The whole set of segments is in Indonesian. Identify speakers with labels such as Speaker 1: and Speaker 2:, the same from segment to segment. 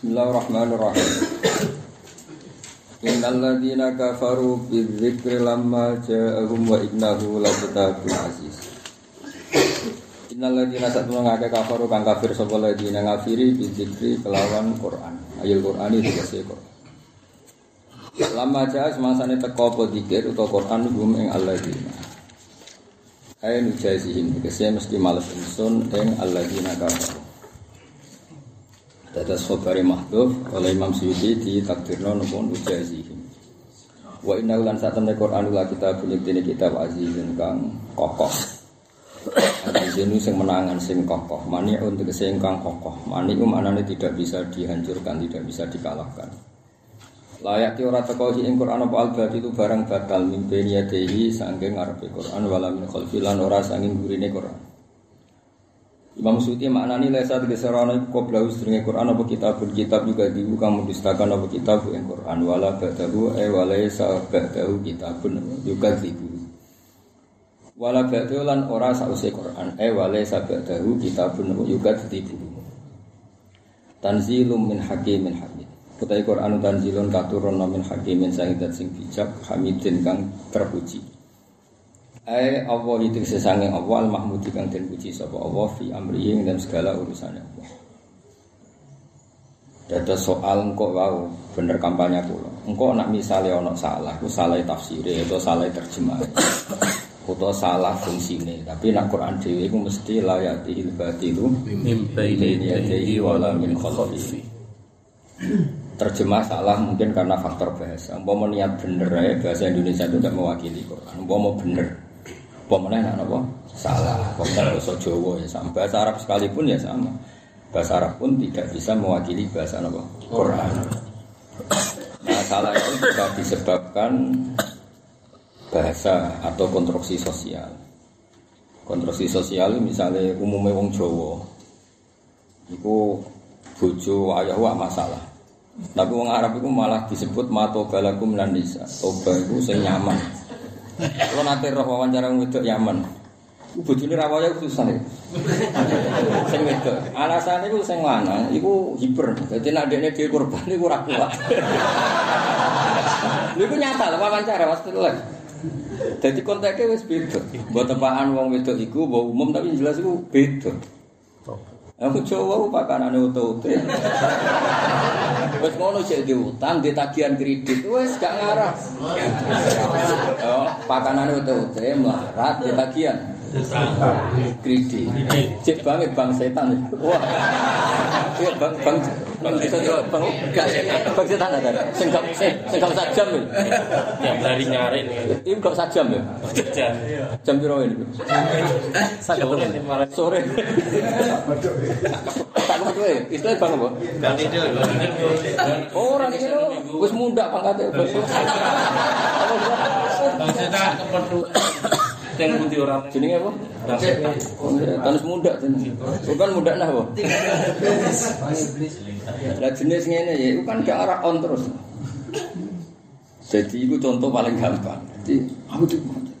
Speaker 1: Bismillahirrahmanirrahim. Innal ladzina kafaru bidzikri lamma ja'ahum wa innahu lakitabun aziz. Innal ladzina satuna ngake kafaru kang kafir sapa ladzina ngafiri bidzikri kelawan Quran. Ayat Quran itu tegese Quran. Lama ja'a semasane teko apa dzikir utawa Quran hum ing alladzina. Ayo nujazihim tegese mesti males insun ing alladzina kafaru. Dadas khobari mahdhuf oleh Imam Suyuti di takdirno nopo ujazihim. Wa inna lan satamne Qur'an la kita punya dene kitab azizun kang kokoh. Azizun sing menangan sing kokoh, mani untuk sing kang kokoh. Mani um anane tidak bisa dihancurkan, tidak bisa dikalahkan. Layak ti ora teko ing Quran apa al itu barang batal mimpin yadehi sangge ngarepe Quran wala min khalfi lan ora sanging gurine Quran. Imam Suti maknani lesa digeserana iku qablahu sedurunge Quran apa kitabun kitab juga dibuka mendustakan apa kitab yang Quran wala ba'dahu e wala sa ba'dahu kitabun juga dibu. Wala ba'dahu lan ora sause Quran e wala sa ba'dahu kitabun juga dibu. Tanzilum min hakimin hamid. Kutai Quran tanzilun katurun min hakimin sing sing bijak hamidin kang terpuji. Ai Allah itu sesange Allah mahmud kang den puji sapa Allah fi amri dan segala urusannya Allah. Dada soal engkau wow bener kampanye pulau. Engkau nak misalnya ono salah, aku salah tafsir atau salah terjemah, atau salah fungsine. Tapi nak Quran dewi aku mesti layati ilbatilu mimpi yadihi wala min khalfi. Terjemah salah mungkin karena faktor bahasa. Umpama niat bener ya bahasa Indonesia itu tidak mewakili Quran. Umpama bener Pemenang apa? Salah. Pemenang bahasa Jawa ya sama. Bahasa Arab sekalipun ya sama. Bahasa Arab pun tidak bisa mewakili bahasa apa? Quran. Nah salah itu juga disebabkan bahasa atau konstruksi sosial. Konstruksi sosial misalnya umumnya wong Jawa. Iku bojo ayah wa masalah. Tapi wong Arab itu malah disebut mato balakum lan. Toba itu sing nyaman. Kalau nanti roh wawancara wedok Yaman, bojone rawaya susah. Sing wedok. Alasane iku sing lanang iku hiper. Dadi nek dekne dhewe korban iku ora kuat. Iku nyata lho wawancara Mas Tulus. Dadi kontaknya wis beda. Mbok tepaan wong wedok iku mbok umum tapi jelas iku beda. Aku coba pakanane utuh-utuh. Wes ngono cek diutang, di tagihan kredit, wes gak ngarah. Oh, pakanane utuh-utuh melarat di tagihan. Kredit. Cek banget bang setan. Wah. Iya bang bang bang bisa jawab bang gak setan. Bang setan ada. Sing gak sajam ya.
Speaker 2: Yang lari nyari nih.
Speaker 1: Ini gak sajam ya.
Speaker 2: Jam.
Speaker 1: Jam piro ini?
Speaker 2: Sore.
Speaker 1: Sore. Tak kudu e, istilah bang apa?
Speaker 2: Bang itu.
Speaker 1: Orang ini lo, wis muda pangkatnya.
Speaker 2: Bang setan keperlu. Yang putih orang.
Speaker 1: Jenenge apa? Tanus muda jenenge. Bukan muda nah apa? Lah jenis ngene ya, itu kan gak arah on terus. Jadi itu contoh paling gampang. Jadi aku tuh
Speaker 2: bujunya.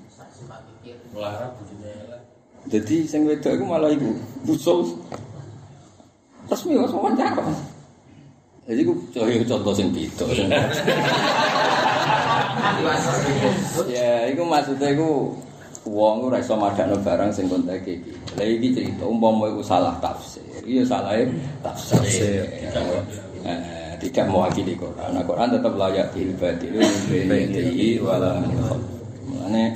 Speaker 1: Jadi sing wedok iku malah iku busul. Resmi wis wawancara. Jadi ku coba contoh sing beda. ya, iku maksudnya iku wong ora iso madakno barang sing kontek iki. Lah iki cerita umpama iku salah tafsir. Iya salah tafsir. Eh, tidak mewakili Quran. Nah, Quran tetap layak dilbatil ini wala. Mulane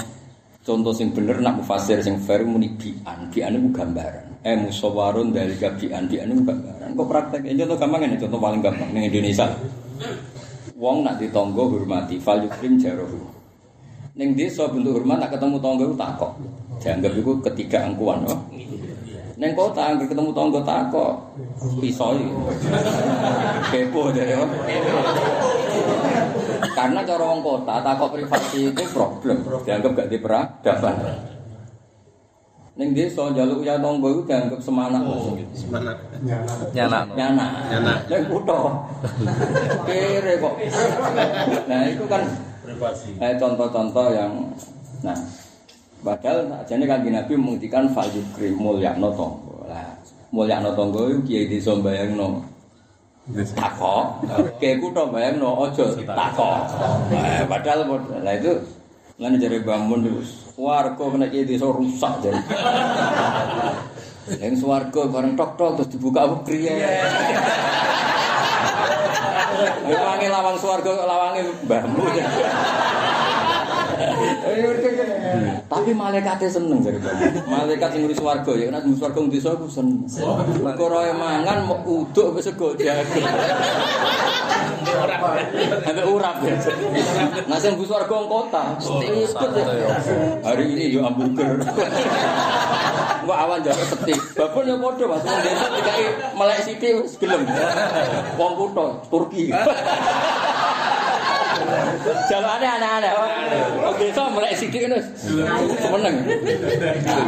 Speaker 1: contoh sing bener nak mufasir sing fair muni bian. Bian itu gambaran. Eh musawarun dari bian. Bian itu gambaran. Kok praktek? Ini contoh gampang ini contoh paling gampang ning Indonesia. Wong nak ditonggo hormati fal yukrim jarohu. Ning desa bentuk hormat nak ketemu tonggo itu takok. Dianggap itu ketiga angkuhan. Oh. Neng kota angker ketemu tonggo takok. Pisoi. Kepo dari apa? Karena cara wong kota takok privasi itu problem. Dianggap gak diperadaban. Ning desa njaluk ya tonggo itu dianggap semanak.
Speaker 2: Semangat.
Speaker 3: Nyana.
Speaker 1: Nyana.
Speaker 2: Nyana.
Speaker 1: Ning kutho. Kere kok. Nah, itu kan
Speaker 2: Privasi.
Speaker 1: eh, contoh-contoh yang nah padahal ajane kan Nabi menghentikan fal yukrim mulyakno tonggo. Lah, mulyakno tonggo itu kiai desa bayangno. takok. Kayak ku tok bayangno aja takok. Eh, padahal lah itu Lan jare bangun warga kena iki desa rusak jare. Yang swarga bareng tok tok terus dibuka apa kriye. Lawange lawang swarga kok lawange mbahmu. Eh, Tapi malaikate seneng jarene. Malaikat sing ngurus warga ya nek ngurus warga desa ku seneng. Ora mangan uduk wis sego jago. Ora. urap ya. Nek sing ngurus warga kota, ikut Hari ini yo ambuker. Kok awan jare seti. Babon yo padha Mas, desa tekae melek siti wis gelem. Wong kutho Turki. Jalane aneh-aneh. Wong desa melek sithik ngono. Seneng.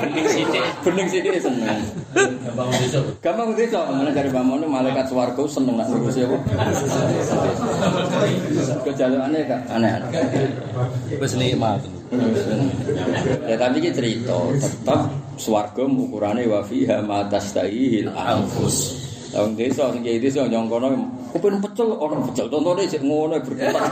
Speaker 2: Bening sithik.
Speaker 1: Bening sithik seneng.
Speaker 2: Gampang besok.
Speaker 1: Gampang desa, mana dari bangun malaikat swarga seneng nak ngurusi apa? Kejalannya kak aneh-aneh.
Speaker 3: Wis nikmat.
Speaker 1: Ya tapi ini cerita tetap swarga ukurannya wa fiha ma tastahil anfus. Tahun desa sing kiai desa nyongkono kupen pecel orang pecel tontone cek ngono berkembang.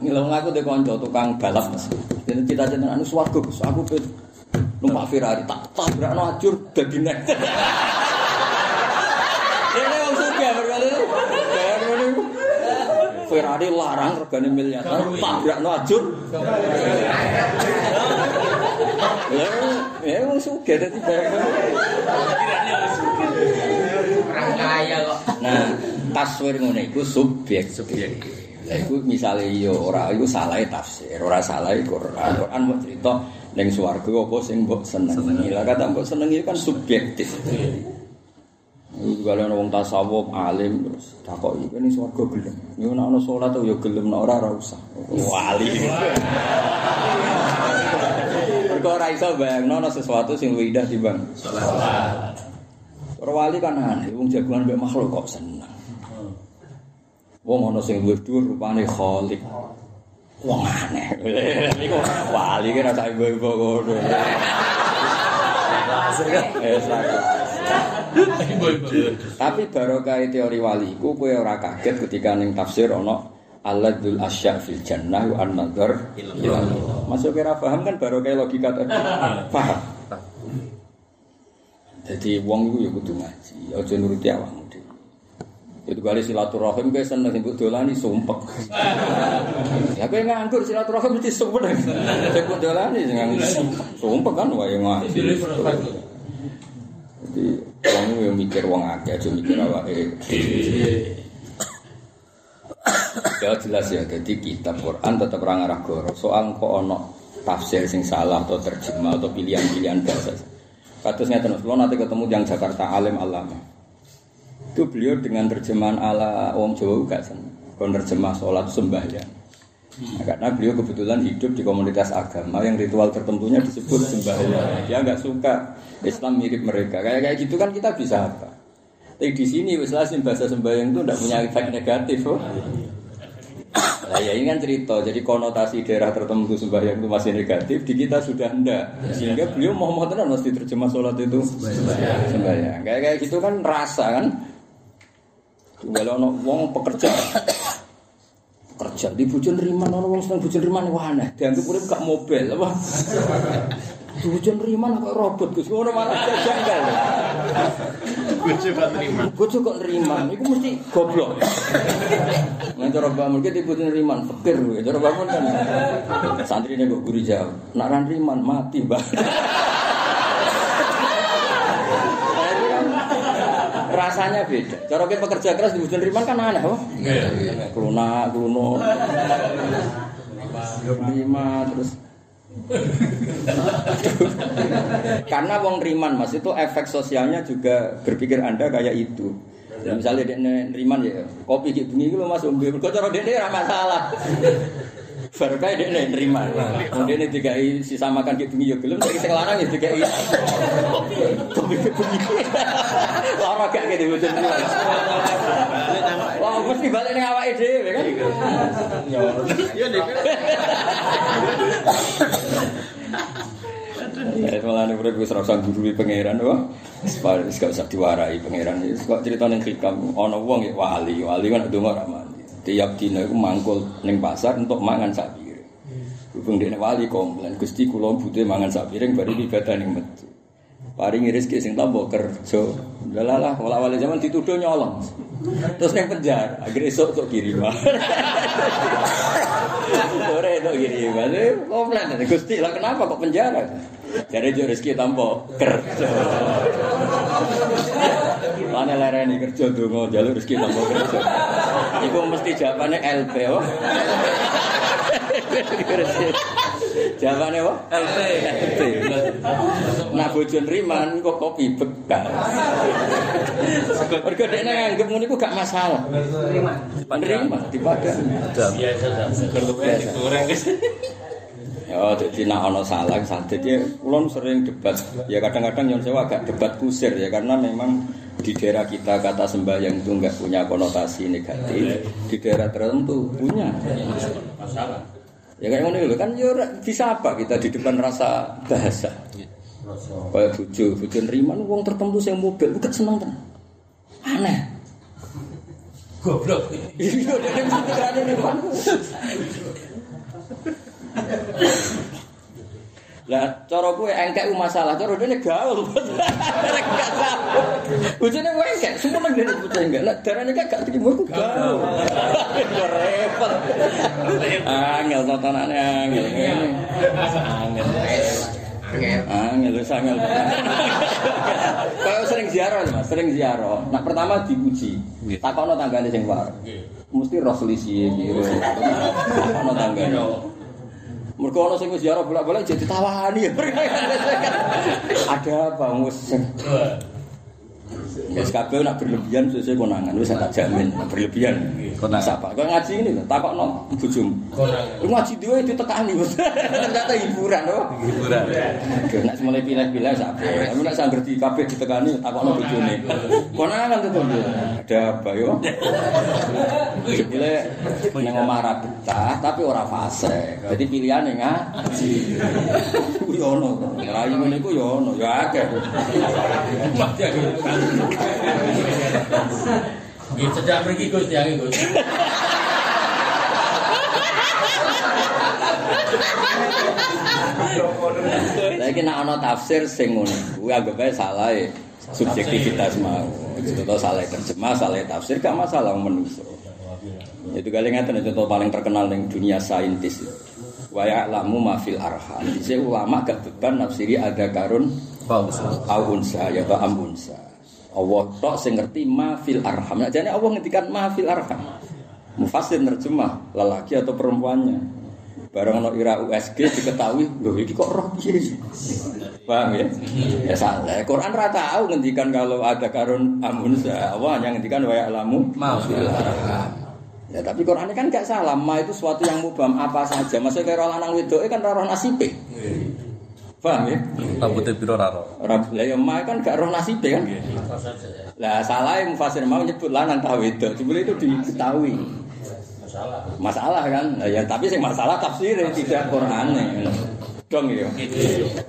Speaker 1: Ngilang aku deh konco tukang balap mas. Jadi kita jenengan anu swarga Gus. Aku pe numpak Ferrari tak tabrak no ajur dadi nek. Ini wong sugih berkali. Ferrari larang regane miliaran tabrak no ajur. Ya, ya wong sugih dadi bayar ngono.
Speaker 2: Orang kaya kok.
Speaker 1: Nah, taswir ngono iku subjek. Subjek. Lah iku misale yo ora iku salah tafsir, ora salah Quran. Quran mau cerita ning swarga apa sing mbok senengi. Lah kata mbok senengi kan subjektif. Iku kalau wong tasawuf alim terus takoki kene swarga gelem. Yo nek ana salat yo gelem nek ora ora usah. Wali. Mergo ora iso bayangno ana sesuatu sing luwih indah timbang salat. Wali kan aneh, wong jagoan mbek makhluk kok seneng. Wong ana sing luwih dhuwur rupane Khalik. Wong aneh. Iku wali ki rasa ibu-ibu ngono. Tapi barokah teori wali ku kowe ora kaget ketika ning tafsir ana Alladzul asya fil jannah wa ila Allah. Masuk kira paham kan barokah logika tadi. Paham. Jadi wong iku ya kudu ngaji, aja nuruti awakmu dhewe. Itu kali silaturahim kayak seneng sing dolani sumpek. Ya kowe nganggur silaturahim mesti sumpek. Sing mbok dolani sing nganggur sumpek kan wae ngaji. Jadi wong iku ya mikir wong akeh aja mikir awake dhewe. Ya jelas ya, jadi kitab Quran tetap orang arah goro. Soal kok ono tafsir sing salah atau terjemah atau pilihan-pilihan bahasa. Katusnya terus, lo nanti ketemu yang Jakarta alim alama. Itu beliau dengan terjemahan ala Wong Jawa juga seneng. Kon terjemah sholat sembahyang. Nah, karena beliau kebetulan hidup di komunitas agama yang ritual tertentunya disebut sembahyang. Dia nggak suka Islam mirip mereka. Kayak kayak gitu kan kita bisa apa? Tapi di sini Islam bahasa sembahyang itu tidak punya efek negatif. Oh. Nah, ya ini kan cerita, jadi konotasi daerah tertentu sembahyang itu masih negatif, di kita sudah enggak. Sehingga beliau mau mau tenan mesti terjemah sholat itu sembahyang. Kayak kayak gitu kan rasa kan. Kalau ono wong pekerja kerja di bujon riman ono wong seneng bujon riman wah aneh dianggap urip gak mobil apa bujon riman kok robot Gus ngono malah janggal
Speaker 2: Bojo terima.
Speaker 1: bojo kok neriman iku mesti goblok Nah, cara bangun kita ibu neriman, pikir gue. Cara bangun kan, santri ini gue guru jauh. Nak ran riman mati mbak. Rasanya beda. Cara kita pekerja keras di bulan riman kan aneh, oh. Keluna, keluno, lima terus. Karena wong riman mas itu efek sosialnya juga berpikir anda kayak itu. Ya, misalnya dia neriman ya, kopi kayak begini lu mas umbi, kau cara dia dia masalah. Baru kayak dia nih nerima. Kemudian dia tiga sisa makan kayak begini ya belum, tapi saya larang ya tiga kopi kayak begini. Lara gak gitu Wah, mesti balik nih awak ide, kan?
Speaker 2: Ya nih.
Speaker 1: Malah nih urip wis ora usah gurui pangeran wah. Wis gak usah diwarai pangeran. Kok cerita ning hikam ana wong ya wali, wali kan ndonga ora mandi. Tiap dina iku mangkul ning pasar untuk mangan sak piring. Hubung dene wali komplain, Gusti kula butuh mangan sak piring bari ibadah ning masjid. Paringi rezeki sing tambah kerja. Dalalah wala wali zaman dituduh nyolong. Terus ning penjara, akhirnya esuk kok kiriman. Sore itu kiriman. Eh, Komplain Gusti, lah kenapa kok penjara? Jadi jo rezeki tambah kerja. Lane lereni kerja donga jalur rezeki tambah kerja. Iku mesti jawabannya LP oh. Jawabannya apa?
Speaker 2: LP.
Speaker 1: LP. Nah bojon riman kok kopi bekas. Mergo dekne nganggep ngono iku gak masalah. Menerima di padang.
Speaker 2: Biasa
Speaker 1: Biasa. Ya, jadi nak ono salah, salah. Jadi ulun sering debat. Ya kadang-kadang yang saya agak debat kusir ya karena memang di daerah kita kata sembahyang itu nggak punya konotasi negatif. Di daerah tertentu punya.
Speaker 2: Masalah.
Speaker 1: Ya kayak ngono lho kan ya ora- bisa apa kita di depan rasa bahasa. Kayak bojo, bojo neriman wong tertentu sing mobil bukan seneng tenan. Aneh.
Speaker 2: Goblok.
Speaker 1: Iya, dia mesti tekan neriman. Lah cara kowe engkek masalah, cara dene gaul. Nek gak tahu. Bojone kowe engkek, semua nang dene bocah enggak. Lah darane gak gak terima ku gaul. Ya repot. Angel tontonane angel. Angel. Angel wis angel. Kayak sering ziarah Mas, sering ziarah. Nah pertama dipuji. Takono tanggane sing war. Mesti roh selisih gitu. Takono tanggane. Mergo ana sing wis ziarah bolak-balik jadi tawani. Ada apa musim? Ya kabeh nak berlebihan sesuai konangan wis tak jamin nak berlebihan.
Speaker 3: Konangan.
Speaker 1: Sapa? Kau ngaji ini lho, takokno bojomu.
Speaker 2: Konangan.
Speaker 1: Lu ngaji dhewe ditekani. Ternyata hiburan loh.
Speaker 3: hiburan
Speaker 1: nak mulai pilih-pilih sampe. Tapi nak sang ngerti kabeh ditekani takokno bojone. Konangan tuh Ada apa yo? Jebule ning omah ra betah tapi ora fase. Jadi pilihane ngaji. Ku yo ono. Rayu ngene iku yo ono, ya akeh.
Speaker 2: Mati aku. Gitu sejak pergi Gus tiang Gus.
Speaker 1: Saiki nak ana tafsir sing ngono, kuwi anggap ae salah ya. Subjektivitas mau. Contoh salah terjemah, salah tafsir gak masalah menungso. Itu kali ngaten contoh paling terkenal ning dunia saintis. Wa ya'lamu ma fil arham. Dise ulama gak beban nafsiri ada karun au unsa ya ta am unsa. Allah tok sing ngerti ma fil arham. Nah, jane Allah ngendikan ma fil arham. Mufassir nerjemah lelaki atau perempuannya. Barang ono ira USG diketahui, lho iki kok roh piye? Paham ya? Ya salah. Quran ra tahu ngendikan kalau ada karun amunsa. Allah hanya ngendikan wa ya'lamu
Speaker 3: Ma fil
Speaker 1: arham. Ya tapi Quran kan gak salah, ma itu suatu yang mubham apa saja. Maksudnya kayak lanang wedoke kan roh nasibe. Paham ya?
Speaker 3: rambutnya piro raro
Speaker 1: Ora lah ya ma kan gak roh nasibe kan. Lah salah yang mufasir mau nyebut lanang ta wedok. Jebule itu diketahui.
Speaker 2: Masalah.
Speaker 1: Masalah kan. Ya tapi sing masalah tafsir tidak Qur'ane. Dong ya.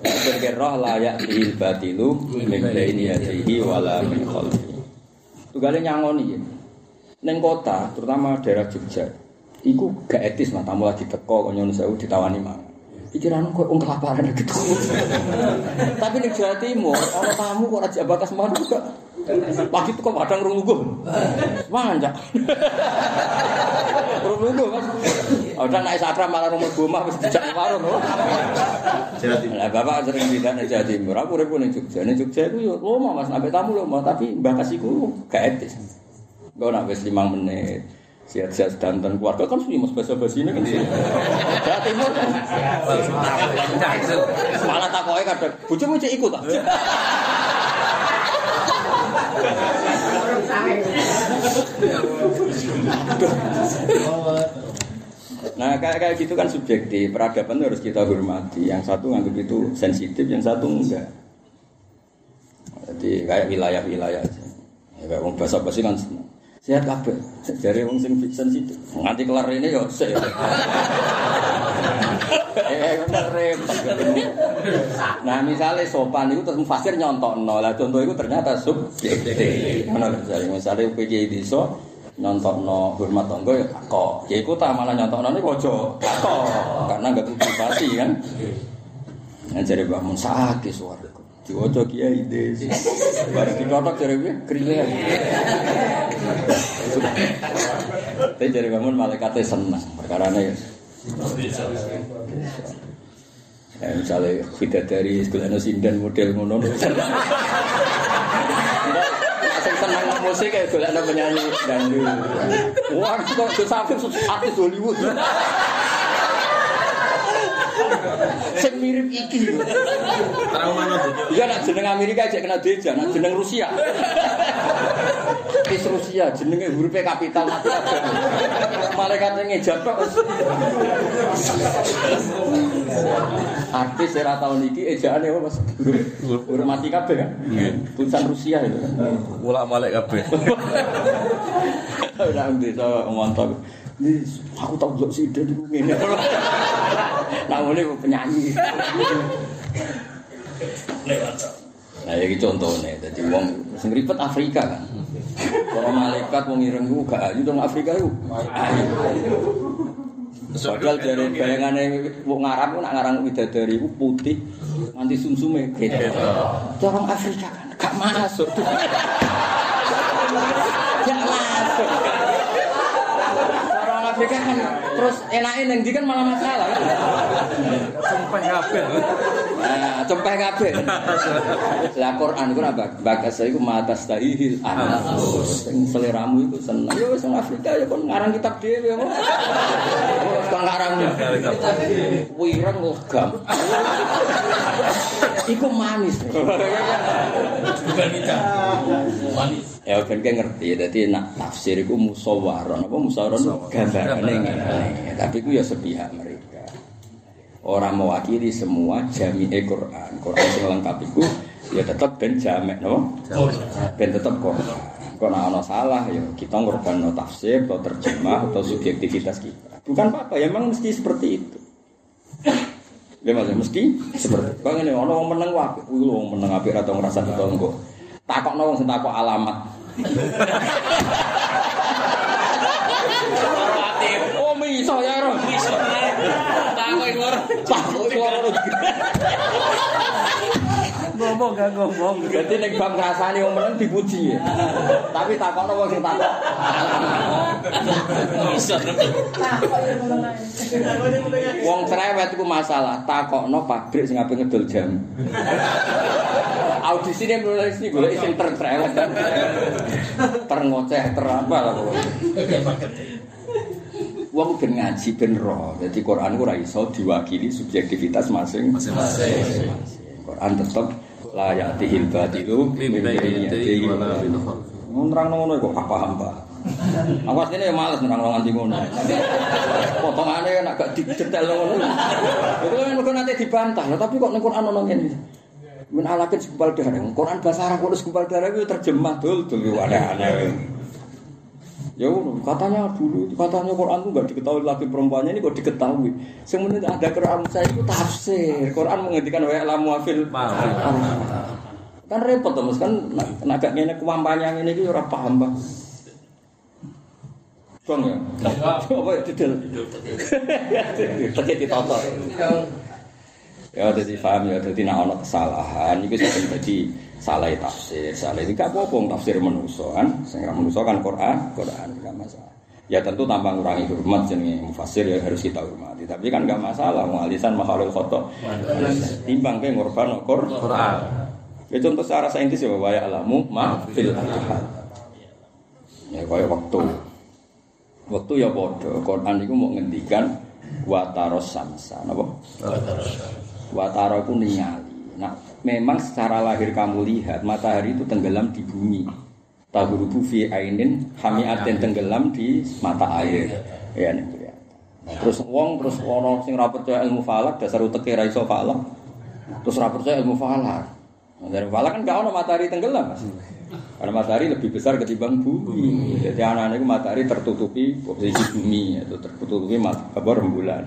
Speaker 1: Berke roh layak bil batilu min baini yadihi wala min khalfi. Tugale nyangoni ya. Ning kota, terutama daerah Jogja, iku gak etis mah tamu lagi teko nyuwun sewu ditawani mangan. Pikiran kok wong kelaparan gitu. Tapi ning Jawa Timur, ana tamu kok raja bakas mangan juga. Pagi itu kok padang rung lugu. Manjak. Rung lugu kan. Ada naik sakra malah rumah rumah wis dijak warung lho. Lah bapak sering pindah ning Jawa Timur. Aku urip ning Jogja. Ning Jogja iku yo lama Mas, sampai tamu lho, tapi bakas iku gak etis. Kau nak wis 5 menit. Siat-siat danten keluarga kan sih mas bahasa bahasa ini kan sih. Jawa Timur kan. Malah takoi kadang, ikut tak? Nah kayak kayak gitu kan subjektif. Peradaban itu harus kita hormati. Yang satu nganggap itu sensitif, yang satu enggak. Jadi kayak wilayah-wilayah. Ya, kayak bahasa basi kan seneng. Sehat kabeh. Dari wong sing sensitif. Nganti kelar ini yo sik. Eh, bener repot ketemu. Nah, misalnya sopan itu terus mufasir nyontokno. Lah contoh itu ternyata. Ngono lho, misalnya misalnya PJ iso nyontokno hormat tangga ya kok. Ya iku tak malah nyontokno niku aja kok. Karena enggak privasi kan. Nah, jadi Mbah Mun sakit suara. Diwaca kiai des. Baru dikotok jare piye? Krile. Tapi jare Mbah Mun malaikate seneng. Perkarane ya. Ya, misalnya bidadari sekolah sinden model ngono. Musik golek penyanyi Hollywood. Mirip iki.
Speaker 2: Trauma no tuh.
Speaker 1: Iya nak jeneng Amerika aja kena deja, nak jeneng Rusia. Is Rusia jenenge hurufnya kapital mati. Malaikat ngejak tok wis. Artis era tahun iki ejaane apa Mas? Huruf huruf mati kabeh kan? Tulisan Rusia itu.
Speaker 3: Mulak malek kabeh.
Speaker 1: Ora desa montok. Aku tau jok sida di ngene. Namanya penyanyi. Nah, iki contone. Dadi wong sing ribet Afrika kan. Kalau malaikat wong ireng ku gak ayu dong Afrika iku. Ayu. Padahal dari bayangannya wong Arab ku nak ngarang widadari ku putih nganti sumsume beda. Orang Afrika kan gak masuk. Orang Afrika kan terus enaknya neng di kan malah masalah kan.
Speaker 3: Sumpah kabeh.
Speaker 1: Nah, cempeh kabeh. Lah Quran iku apa? Bakas iku matas tahihil anfus. Sing seleramu iku seneng. Ya wis Afrika ya kon ngarang kitab dhewe apa. Wis kon ngarang. Wireng legam. Iku manis.
Speaker 2: Bukan kita. Manis.
Speaker 1: Ya ben ngerti dadi nak tafsir iku musawwaron apa musawwaron gambarane ngene. Tapi iku ya sepihak mereka. Orang mewakili semua jami'e Quran. Quran sing lengkap iku ya tetep ben jamek no. Ben tetep Quran. Kok ana salah ya kita ngorbanno tafsir atau terjemah atau subjektivitas kita. Bukan apa-apa, ya memang mesti seperti itu. Ya mas, mesti seperti itu. Bang ini, ono wong meneng wae, kuwi lho wong meneng apik ra tau ngrasa ditonggo. Takokno wong sing takok alamat. Oh, miso ya, Ro.
Speaker 2: Bisa. Takut ngor.
Speaker 3: Ngomong gak ngomong.
Speaker 1: Berarti nek bab ngrasani wong meneng dipuji ya. Tapi takokno wong sing takok.
Speaker 2: Bisa.
Speaker 1: Wong cerewet iku masalah, takokno pabrik sing ape ngedol jam. Audisi ini mulai sini gue sing tercerewet kan. Terngoceh terapa lah pokoknya. Wong ben ngaji ben roh. Jadi Quran ku ora iso diwakili subjektivitas masing
Speaker 3: Masing-masing.
Speaker 1: Quran tetep la ya'tihil batilu min baini yadihi wa la min khalfihi. Nerangno ngono kok gak paham, Pak. Aku asline ya males nerangno nganti ngono. Potongane nek gak didetel ngono. Itu kan mergo nanti dibantah, tapi kok ning Quran ono ngene. Min alakin segumpal darah. Quran bahasa Arab kok segumpal darah itu terjemah dul dul aneh-aneh. Ya katanya dulu katanya Quran itu nggak diketahui laki perempuannya ini kok diketahui. Sebenarnya ada Quran saya itu tafsir. Quran menghentikan wa lamu afil. Kan repot Mas kan nak- nak gak ngene kuwampanya ngene iki ora paham, Bang. Bang ya. Apa ya didel. Tegek ditoto. Ya jadi paham ya jadi nak ono kesalahan itu sing salah tafsir. Salah ini gak apa-apa tafsir manusa kan. Sing ra manusa kan Quran, Quran gak masalah. Ya tentu tanpa ngurangi hormat jenenge mufasir ya harus kita hormati. Tapi kan gak masalah wong alisan makhluk khoto. Timbang ke ngorban Quran.
Speaker 3: Quran.
Speaker 1: Ya contoh secara saintis ya wa alamu ma fil. Ya kaya waktu. Waktu ya padha. Quran iku mau ngendikan wa taros samsa. Napa? Watara itu ningali. Nah, memang secara lahir kamu lihat matahari itu tenggelam di bumi. Tahurubu fi ainin hamiatin tenggelam di mata air. Ya nih kelihatan. Nah, terus wong terus ono sing ra percaya ilmu falak dasar uteke ra iso falak. Terus ra percaya ilmu falak. Nah, dari falak kan gak ono matahari tenggelam, Mas. Karena matahari lebih besar ketimbang bumi. Jadi anak-anak itu matahari tertutupi posisi bumi, itu tertutupi apa rembulan.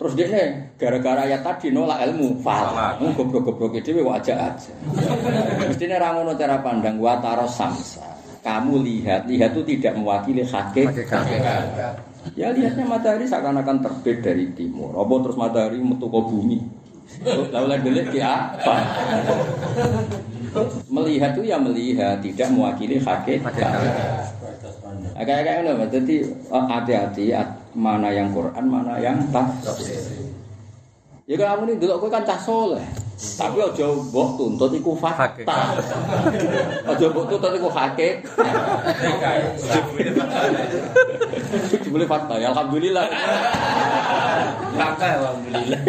Speaker 1: Terus dia gara-gara ayat tadi nolak ilmu, falah. Wong goblok-goblok dhewe kok aja aja. Mestine ra ngono cara pandang wa taro samsa. Kamu lihat, lihat itu tidak mewakili hakikat. Ya lihatnya matahari seakan-akan terbit dari timur. Apa terus matahari metu ke bumi? Lalu delik di apa? Melihat itu ya melihat, tidak mewakili hakikat. Kayak kayak ngono, jadi eh, hati-hati at- mana yang Quran, mana yang tafsir. Ya kalau kamu ini dulu kan cah soleh, tapi ojo mbok tuntut iku fakta. Ojo mbok tuntut iku hakik. Jebule fakta, ya alhamdulillah.
Speaker 2: Kakak alhamdulillah.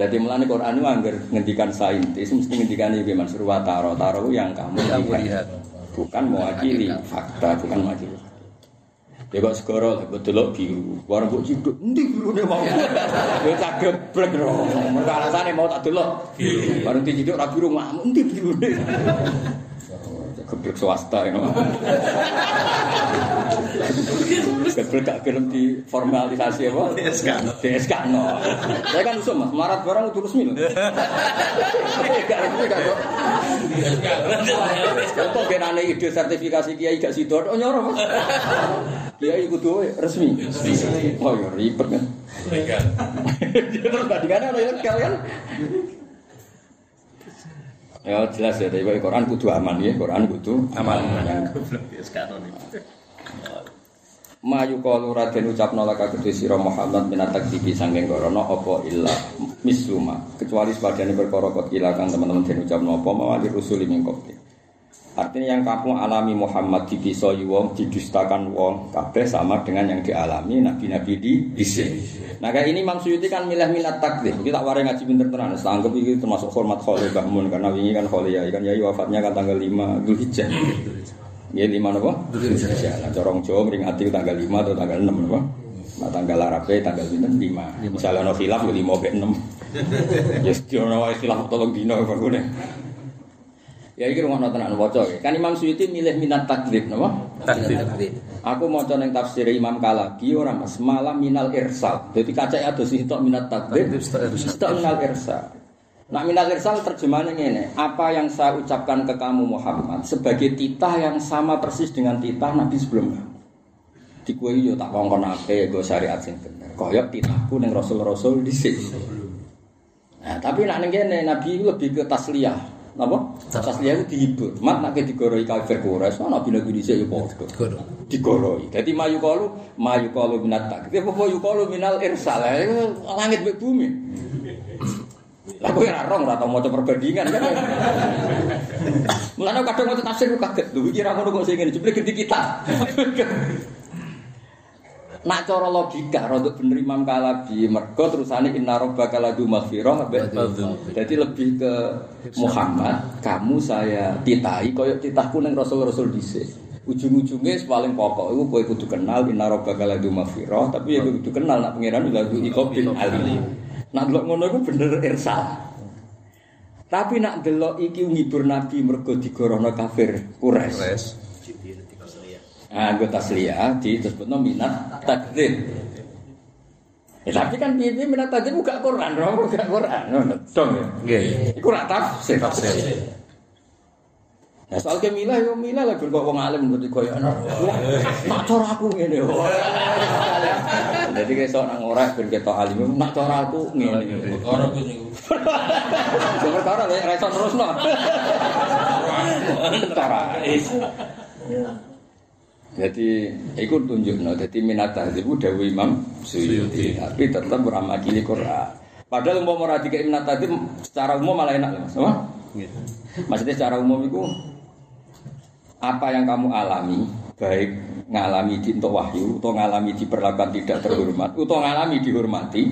Speaker 1: Jadi mulane Quran itu anggar ngendikan saintis mesti ngendikan iki Mansur wa taro taro yang kamu lihat. Bukan mewakili fakta, bukan mewakili. Dekok segoro, dekok delok biru. Warung kok cinduk, ndi biru ne mau. Dekok tak geblek roh. Mereka alasan mau tak delok. Warung di cinduk, rapi rumah. Ndi biru ne. Geblek swasta ini. Geblek gak gelem di formalisasi apa? DSK. DSK no. Saya kan usum Mas, marat barang itu resmi loh. Gak resmi gak kok. Genane ide sertifikasi kiai gak sido, oh nyoro Mas. Kiai kudu resmi. Oh ya ribet kan. Terus bandingannya ono ilegal kan. Ya jelas ya, dari Quran kudu aman ya, Quran kudu aman. Mayu kalu raden ucapno laka kedhe sira Muhammad minatak tibi sangking gorono apa illa misluma kecuali sepadane perkara kok ilakan teman-teman den ucapno apa mawali rusuli min qabli. Artinya yang kamu alami Muhammad dibisoi wong, didustakan wong, kabeh sama dengan yang dialami nabi-nabi di dhisik. Nah kayak ini Suyuti kan milih-milih takdir. Kita warai ngaji pinter tenan, anggap ini termasuk hormat Khalil Bahmun karena wingi kan Khalil ya, kan yai wafatnya kan tanggal 5 Dzulhijjah. Ya lima napa? Dzulhijjah. Nah corong Jawa meringati tanggal 5 atau tanggal 6 napa? Nah tanggal Arabe tanggal pinten 5. Misalnya ono khilaf ya 5 ke 6. Ya sediono wae khilaf tolong dino bakune. Ya iki rumah tenan waca ya. Kan Imam Suyuti milih minat taklif napa?
Speaker 3: Takdir.
Speaker 1: Aku maca ning tafsir Imam Kalabi ora Mas, malah minal irsal. Dadi kacake ada sitok minat
Speaker 3: irsal.
Speaker 1: sitok minal irsal. Nah minal irsal terjemahannya ngene, apa yang saya ucapkan ke kamu Muhammad sebagai titah yang sama persis dengan titah Nabi sebelum kamu. Di kowe yo tak kongkonake go syariat sing bener. Koyok titahku ning rasul-rasul dhisik. Nah, tapi nak kene Nabi lebih ke tasliyah. Napa? Tasliyah itu dihibur. Mat nak ke digoroi kafir Quraisy, ana nabi-nabi dhisik yo padha. Digoroi. Dadi mayu kalu, mayu kalu minat takdir, apa mayu kalu minal irsal. Itu Langit bumi. Lah kowe ora rong ora tau maca perbandingan kan. Mulane kadang maca tafsir kaget. Lho iki ra ngono kok sing ngene, jebule gede kita. Nak cara logika rodok bener Imam Kalabi mergo terusane inna rabbaka ladu maghfirah Jadi lebih ke Muhammad, kamu saya titahi koyo titahku ning rasul-rasul dhisik. Ujung-ujungnya paling pokok itu kowe kudu kenal inna rabbaka ladu maghfirah, tapi ya kudu kenal nak pangeran ladu iqabil alim. Nak delok ngono iku bener irsal. Tapi nak delok iki ngibur nabi mergo digorono kafir Quraisy.
Speaker 3: Res.
Speaker 1: anggota tasliah disebutnya minat takdir. Ya, tapi kan piye minat takdir gak Quran, roh gak Quran. Dong.
Speaker 3: Nggih.
Speaker 1: Iku tafsir.
Speaker 3: Tafsir.
Speaker 1: Nah, soal kemilah yo milah lah kok wong alim ngerti koyo ana. Nak cara aku ngene. Jadi kayak seorang orang ben ketok alim, nak cara aku ngene.
Speaker 2: Perkara ku niku.
Speaker 1: Perkara lek ra iso terusno. Cara. Jadi, itu tunjukno. Jadi minat tahdzib itu dawu Imam Suyuti, tapi tetap beramakili Quran. Padahal umpama ora dikek minat tahdzib secara umum malah enak loh, Mas. Apa? Maksudnya secara umum itu apa yang kamu alami, baik ngalami di untuk wahyu, atau ngalami diperlakukan tidak terhormat, atau ngalami dihormati,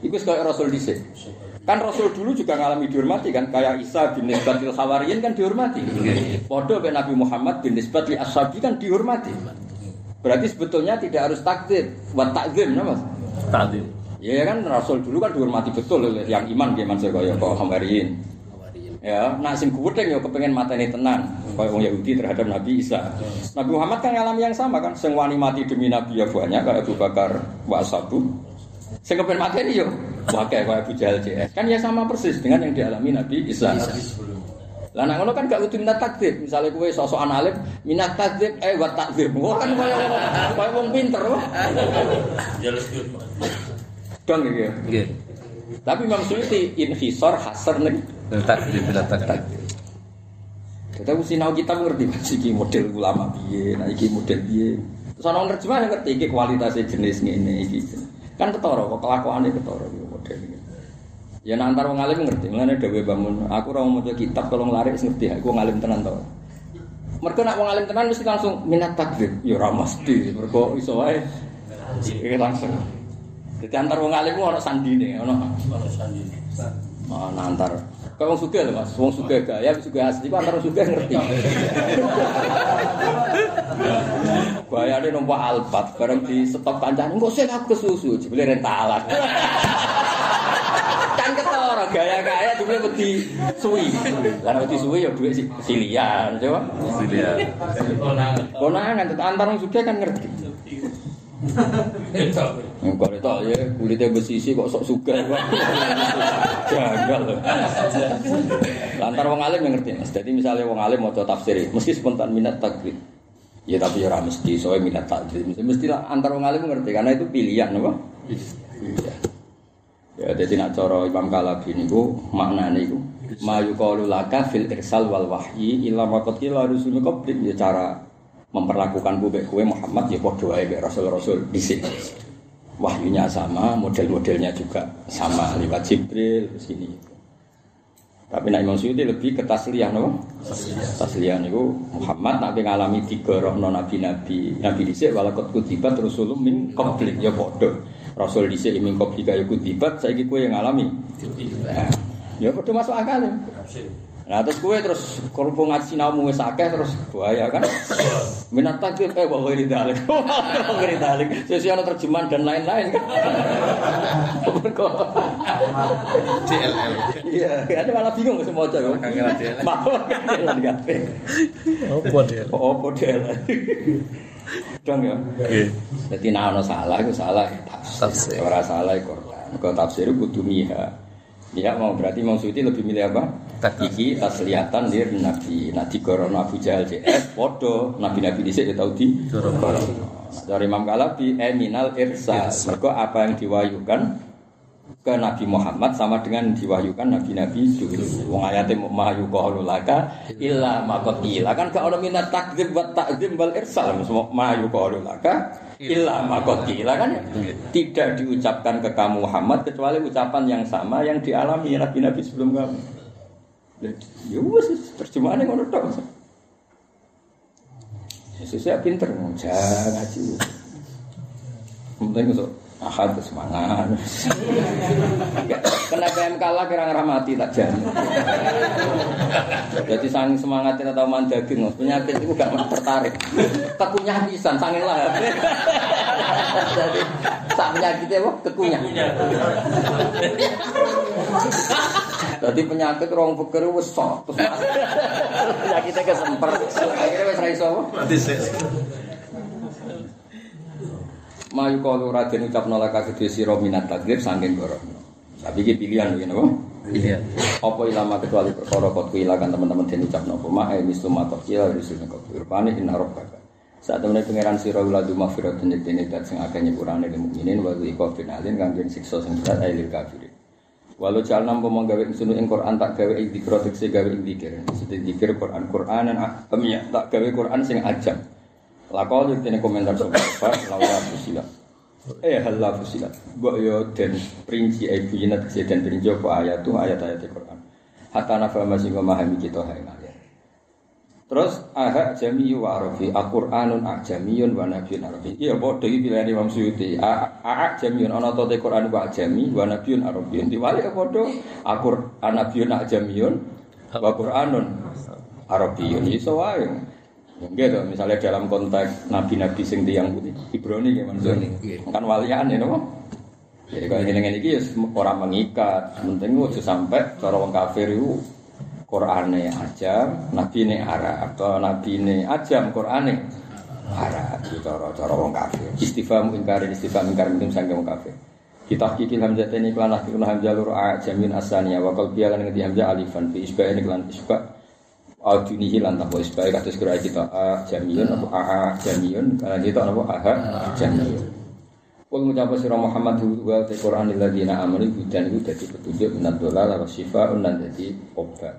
Speaker 1: itu sekali Rasul dhisik. Kan Rasul dulu juga ngalami dihormati kan, kayak Isa bin Nisbatil Khawariyin kan dihormati. Podo be Nabi Muhammad bin Nisbat li Ashabi kan dihormati. Berarti sebetulnya tidak harus takdir, buat takzim, nah, Mas.
Speaker 3: Takdir.
Speaker 1: Ya kan Rasul dulu kan dihormati betul yang iman gimana sih kaya kok Khawariyin. Ya, nak sing kuwedeng ya kepengen mateni tenan kaya wong Yahudi terhadap Nabi Isa. Nabi Muhammad kan ngalami yang sama kan, sing wani mati demi Nabi ya banyak kayak Abu Bakar wa ashabu. Sing kepen mateni yo wakai kaya Abu Jahal CS. Kan ya sama persis dengan yang dialami Nabi Isa. Lah nek ngono kan gak kudu minat takdir. Misale kowe sosokan alim, minat takdir eh wa takdir. Wah kan kaya kaya wong pinter.
Speaker 2: Jalus dur.
Speaker 1: Dong iki. ya.
Speaker 3: Nggih.
Speaker 1: Tapi Imam Suyuti inhisor hasar ning
Speaker 3: Takdir bila takdir.
Speaker 1: Kita mesti tahu kita ngerti mas iki model ulama piye, nah iki model. Terus ana nerjemah yang ngerti iki kualitasnya jenis ngene iki. Kan ketara kok kelakuane ketara iki model iki. Ya nah, antar wong alim ngerti, ngene dhewe bangun. Aku ora mau maca kitab tolong lari ngerti aku wong alim tenan to. Mergo nak wong alim tenan mesti langsung minat takdir. Ya ora mesti, mergo iso wae. Langsung. Jadi antar wong alim ana sandine, ana
Speaker 2: Kalau sandi.
Speaker 1: Mana antar Kau wong sugih lho Mas, wong sugih gaya, sugih asli, kok antar sugih ngerti. Bayane numpak Alphard, bareng di stop kancane, engko sing aku kesusu, jebule rentalan. kan ketara gaya-gaya jebule wedi suwi. Lah wedi suwi ya si- silian, coba.
Speaker 3: Dilihat.
Speaker 2: Konangan.
Speaker 1: Konangan antar wong sugih kan ngerti. Engko itu ya kulitnya besisi kok sok kok. Gagal. Lantar wong alim yang ngerti Mas. Jadi misalnya wong alim mau tafsir, mesti spontan minat takdir. Ya tapi ya mesti soalnya minat takdir. Mesti mesti lah antar wong alim ngerti karena itu pilihan apa? Pilihan. Ya jadi nak cara Imam Kalabi niku maknane iku mayu qaulu laka fil irsal wal wahyi ila maqat ila rusul qablik ya cara memperlakukan bubek kue Muhammad ya wae mek rasul-rasul dhisik. Wahyunya sama, model-modelnya juga sama lewat Jibril terus ini. Tapi nak Imam Suyuti lebih ke tasliyah no? Tasliyah niku Muhammad nabi ngalami tiga rohno nabi-nabi nabi dhisik walakot kutibat rasulum min qablik ya padha. Rasul dhisik min qablika ya kutibat saiki kowe yang ngalami. Nah, Ya padha masuk akal. ya. Nah terus kue terus kerupuk ngaji sinau wis akeh terus bahaya kan? Minat takdir eh bahwa ini dalik, bahwa ini dalik. Sesuai ada terjemahan dan lain-lain kan?
Speaker 3: DLL.
Speaker 1: Iya, ada malah bingung semua cewek.
Speaker 3: Kangen DLL.
Speaker 1: Mau kangen kabeh.
Speaker 3: Apa dia?
Speaker 1: Oh, model. Dong ya.
Speaker 3: Nggih.
Speaker 1: Jadi nah ono salah itu salah
Speaker 3: Tafsir.
Speaker 1: Ora salah itu Quran. Kalau tafsir itu kudu miha. Ya mau berarti Imam Suyuti lebih milih apa? Iki tasliyatan lir nabi. Nah di korona Abu Jahal CS podo nabi-nabi dhisik ya tau di. Nah, Dari Imam Kalabi eminal irsal. Mergo apa yang diwahyukan ke Nabi Muhammad sama dengan diwahyukan nabi-nabi dulu. Wong ayate ma yuqalu laka illa ma qila kan ono minat takdzib wa takdzim wal irsal ma yuqalu laka illa ma qila kan tidak diucapkan ke kamu Muhammad kecuali ucapan yang sama yang dialami nabi-nabi sebelum kamu. Ya wis terjemahannya ngono tok. Ya pinter ngajak ngaji. Penting untuk ahad semangat. Kena PMK lah kira ngeramati tak jamin. Jadi sang semangatnya atau mandaging penyakit itu gak tertarik. Kekunyah pisan sangin lah. Jadi sak penyakitnya apa? Kekunyah. Jadi penyakit orang pikir wis sok. Terus penyakitnya kesemper. Akhirnya wis ra iso?
Speaker 3: Mati sih.
Speaker 1: Mayu kalau raden ucap nolak kedua siro minat takdir sangking gorok. Tapi ini pilihan begini apa?
Speaker 3: Iya.
Speaker 1: Apa ilama kecuali perkara kot kuilakan teman-teman den ucap nopo ma e mislu matok kila risul kok rupane inna rabbaka. Saat temen pangeran sira uladu maghfirat den dene dat sing akeh nyepurane lil mukminin wa iqa finalin kangge siksa sing berat ailil kafirin. Walau jalan nampu menggawe insunu ing Quran tak gawe ing dikro tekse gawe ing dikir. Maksudnya dikir Quran Quranan amnya tak gawe Quran sing ajak. Lakol itu ini komentar sobat lawa fusilat. Eh halah fusilat. Mbok yo dan perinci eh buyinat tekse dan perinci apa ayat tuh ayat-ayat Quran. Hatta nafa masih memahami kita hai ngalir. Terus aha jami wa arafi Al-Qur'anun ajamiyun wa nabiyyun arafi. Iya padha iki pilihan Imam Suyuti. A ajamiyun ana to te Qur'an wa ajami wa nabiyyun arabiyyun. Diwali padha Al-Qur'an nabiyyun ajamiyun wa Qur'anun arabiyyun. Iso wae. Tuh, misalnya dalam konteks nabi-nabi sing tiyang putih, Ibrani ya maksudnya. Kan walian ya, no? Jadi kalau ini ini ya orang mengikat, penting itu sampai cara wong kafir itu Qur'ane ajam, nabi ini Arab, atau nabi ini ajam, Qur'ane Arab, itu cara cara wong kafir. Istifham ingkar, istifham ingkar itu sange wong kafir. Kita kikil hamzah ini kelan hamzah lur a jamin asania wa qalbi lan ngerti hamzah alifan fi isba ini kelan isba Audinihi lan tanpa isba kados kira kita a jamiyun apa? A a jamiyun kalau kita apa aha jamiyun Kul ngucap sira Muhammad wa te Qur'an alladziina amanu hudan iku dadi petunjuk minad dolal wa syifaa'un lan dadi obat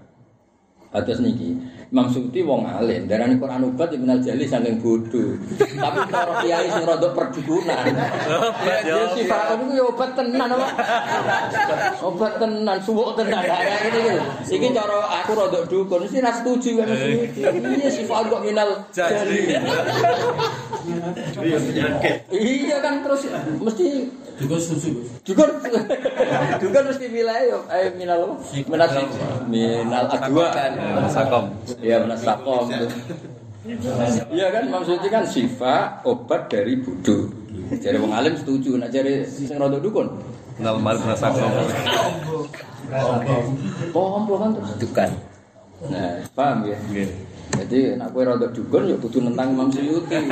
Speaker 1: Atas niki, Imam Suyuti wong alim, darani Quran obat minal jali saking bodoh. Tapi cara kiai sing rodok perdukunan. Ya sifat niku ya obat tenan apa? Obat tenan, suwuk tenan. Ya ngene iki. Iki cara aku rodok dukun mesti ra setuju kan mesti. Iya sifat kok minal jali. Iya kan terus mesti
Speaker 2: Juga susu.
Speaker 1: Dukun Dukun mesti wilayah eh minal apa? Minal minal adwa.
Speaker 3: Sakom.
Speaker 1: Iya benar sakom. Iya kan maksudnya kan sifat obat dari bodoh. Jadi wong alim setuju, nak cari sing rada dukun.
Speaker 3: Kenal malik kena sakom.
Speaker 1: Pompo kan terus
Speaker 3: Dukan.
Speaker 1: Nah, paham ya? Jadi nak kowe rada dukun ya kudu nentang Imam Suyuti.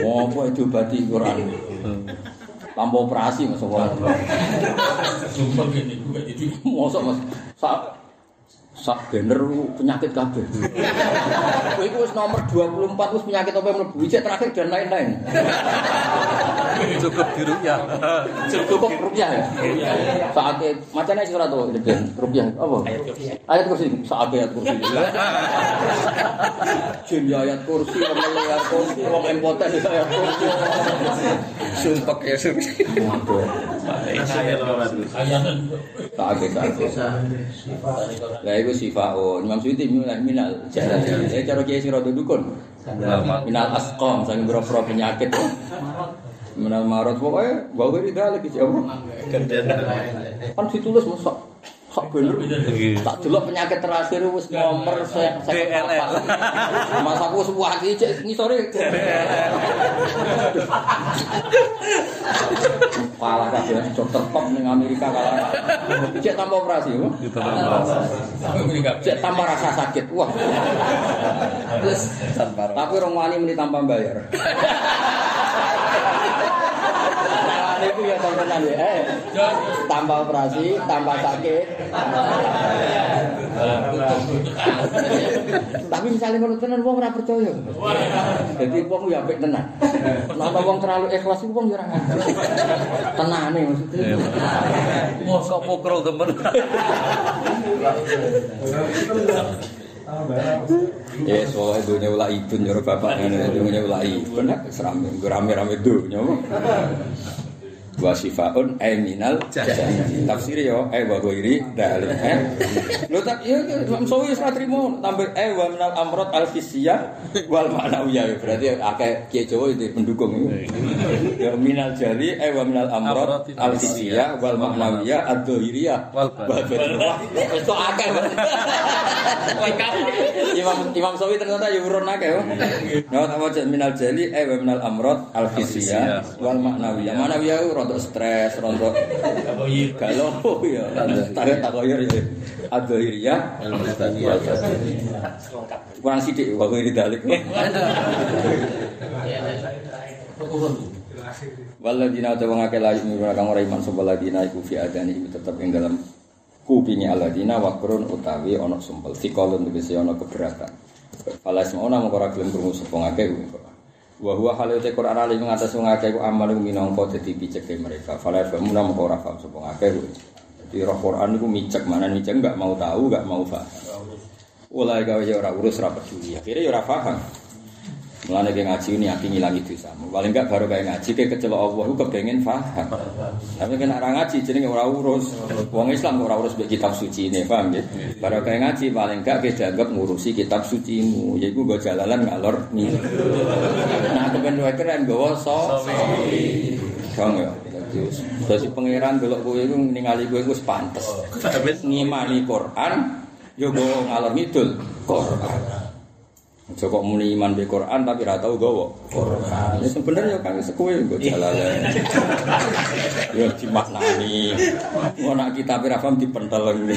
Speaker 1: Oh, apa itu bati Quran? tanpa operasi mas.
Speaker 2: Sumpah ini gue jadi
Speaker 1: mosok mas. Sak banner penyakit kabeh. Kowe iku wis nomor 24 wis penyakit apa mlebu Ijek terakhir dan lain-lain.
Speaker 3: Cukup biru ya.
Speaker 1: Cukup rupiah ya. Saatnya macamnya sih surat tuh rupiah apa? Ayat kursi. Saat ayat kursi. Jin ya ayat kursi, wong ayat kursi, wong impoten ya ayat kursi.
Speaker 3: Sumpah ya sumpah.
Speaker 2: Ayatan.
Speaker 1: Saat saat. Lah iku sifao. Imam Suyuti minal minal jalan. Eh cara kiai rada dukun. Minal asqam saking boro-boro penyakit. Minal marot pokoknya bawa ini lagi jauh. Kan ditulis masuk sak bener. Tak delok penyakit terakhir wis nomor saya
Speaker 3: DLL.
Speaker 1: Mas aku wis wati cek ngisore. Kalah kabeh dokter top ning Amerika kalah. Cek tanpa operasi. Cek tanpa rasa sakit. Wah. Tapi orang wani meni tanpa bayar. Itu ya teman ya. Eh, tanpa operasi, tanpa sakit. Tapi misalnya kalau tenan wong ora percaya. Jadi wong ya apik tenan. Ana wong terlalu ikhlas iku wong ya ora ngerti. Tenane maksudnya.
Speaker 3: Kok pukul temen.
Speaker 1: Ya, soalnya dunia ulah itu nyuruh bapak ulah itu, nak serame, rame-rame dunia. Wa sifaun ay minal jahannam. Tafsir yo ay wa ghairi dalil. Eh. Lu tak iya Imam Sawi wis ra trimo tambah ay wa minal amrad al fisiyah wal ma'nawiyah. Berarti akeh kiai Jawa itu pendukung. Ya minal jali ay wa minal amrad al fisiyah wal ma'nawiyah ad-dhahiriyah
Speaker 3: Wal
Speaker 1: batiniyah. Kok akeh. Imam Imam Sawi ternyata ya urun akeh. Nah, tak minal jali ay wa minal amrad al fisiyah wal ma'nawiyah. Ma'nawiyah itu rodok stres, rodok galau ya. Tak tak koyo ya. Wal batiniyah. Kurang sithik wa ghairi dalik. Waladina ta wong akeh layu miruna kang ora iman sapa ladina iku fi adani iku tetep ing dalam kupinge aladina wakrun utawi ana sumpel fikolun tegese ana keberatan. Falas mau nang ora gelem krungu sapa ngakeh Wa huwa halu te Quran ali ngatas wong akeh ku amal minangka dadi piceke mereka. Falas mau nang ora paham sapa ngakeh. Di roh Quran iku micek mana micek enggak mau tahu, enggak mau paham. Ulai gawe ora urus ora peduli. Akhirnya ya ora paham. Mulane ke ngaji ini aki ngilangi dosa. Paling enggak baru kayak ngaji ke kecelok Allah ku kepengen paham. Tapi kena ora ngaji jenenge ora urus. Wong Islam ora urus mbek kitab suci ini, paham ya? Baru kayak ngaji paling enggak ke dianggap ngurusi kitab sucimu, yaiku go jalalan ngalor nih. Nah, kepen wae keren gowo so. Kang ya. Dadi pangeran delok kowe iku ningali kowe wis pantes. Ngimani Quran yo go ngalor ngidul Quran. Aja kok muni iman be Quran tapi ra tau gawa Quran. Ya sebenarnya kan sekuwe nggo jalalan. Ya dimaknani. Ngono kitab ra paham dipentel ngene.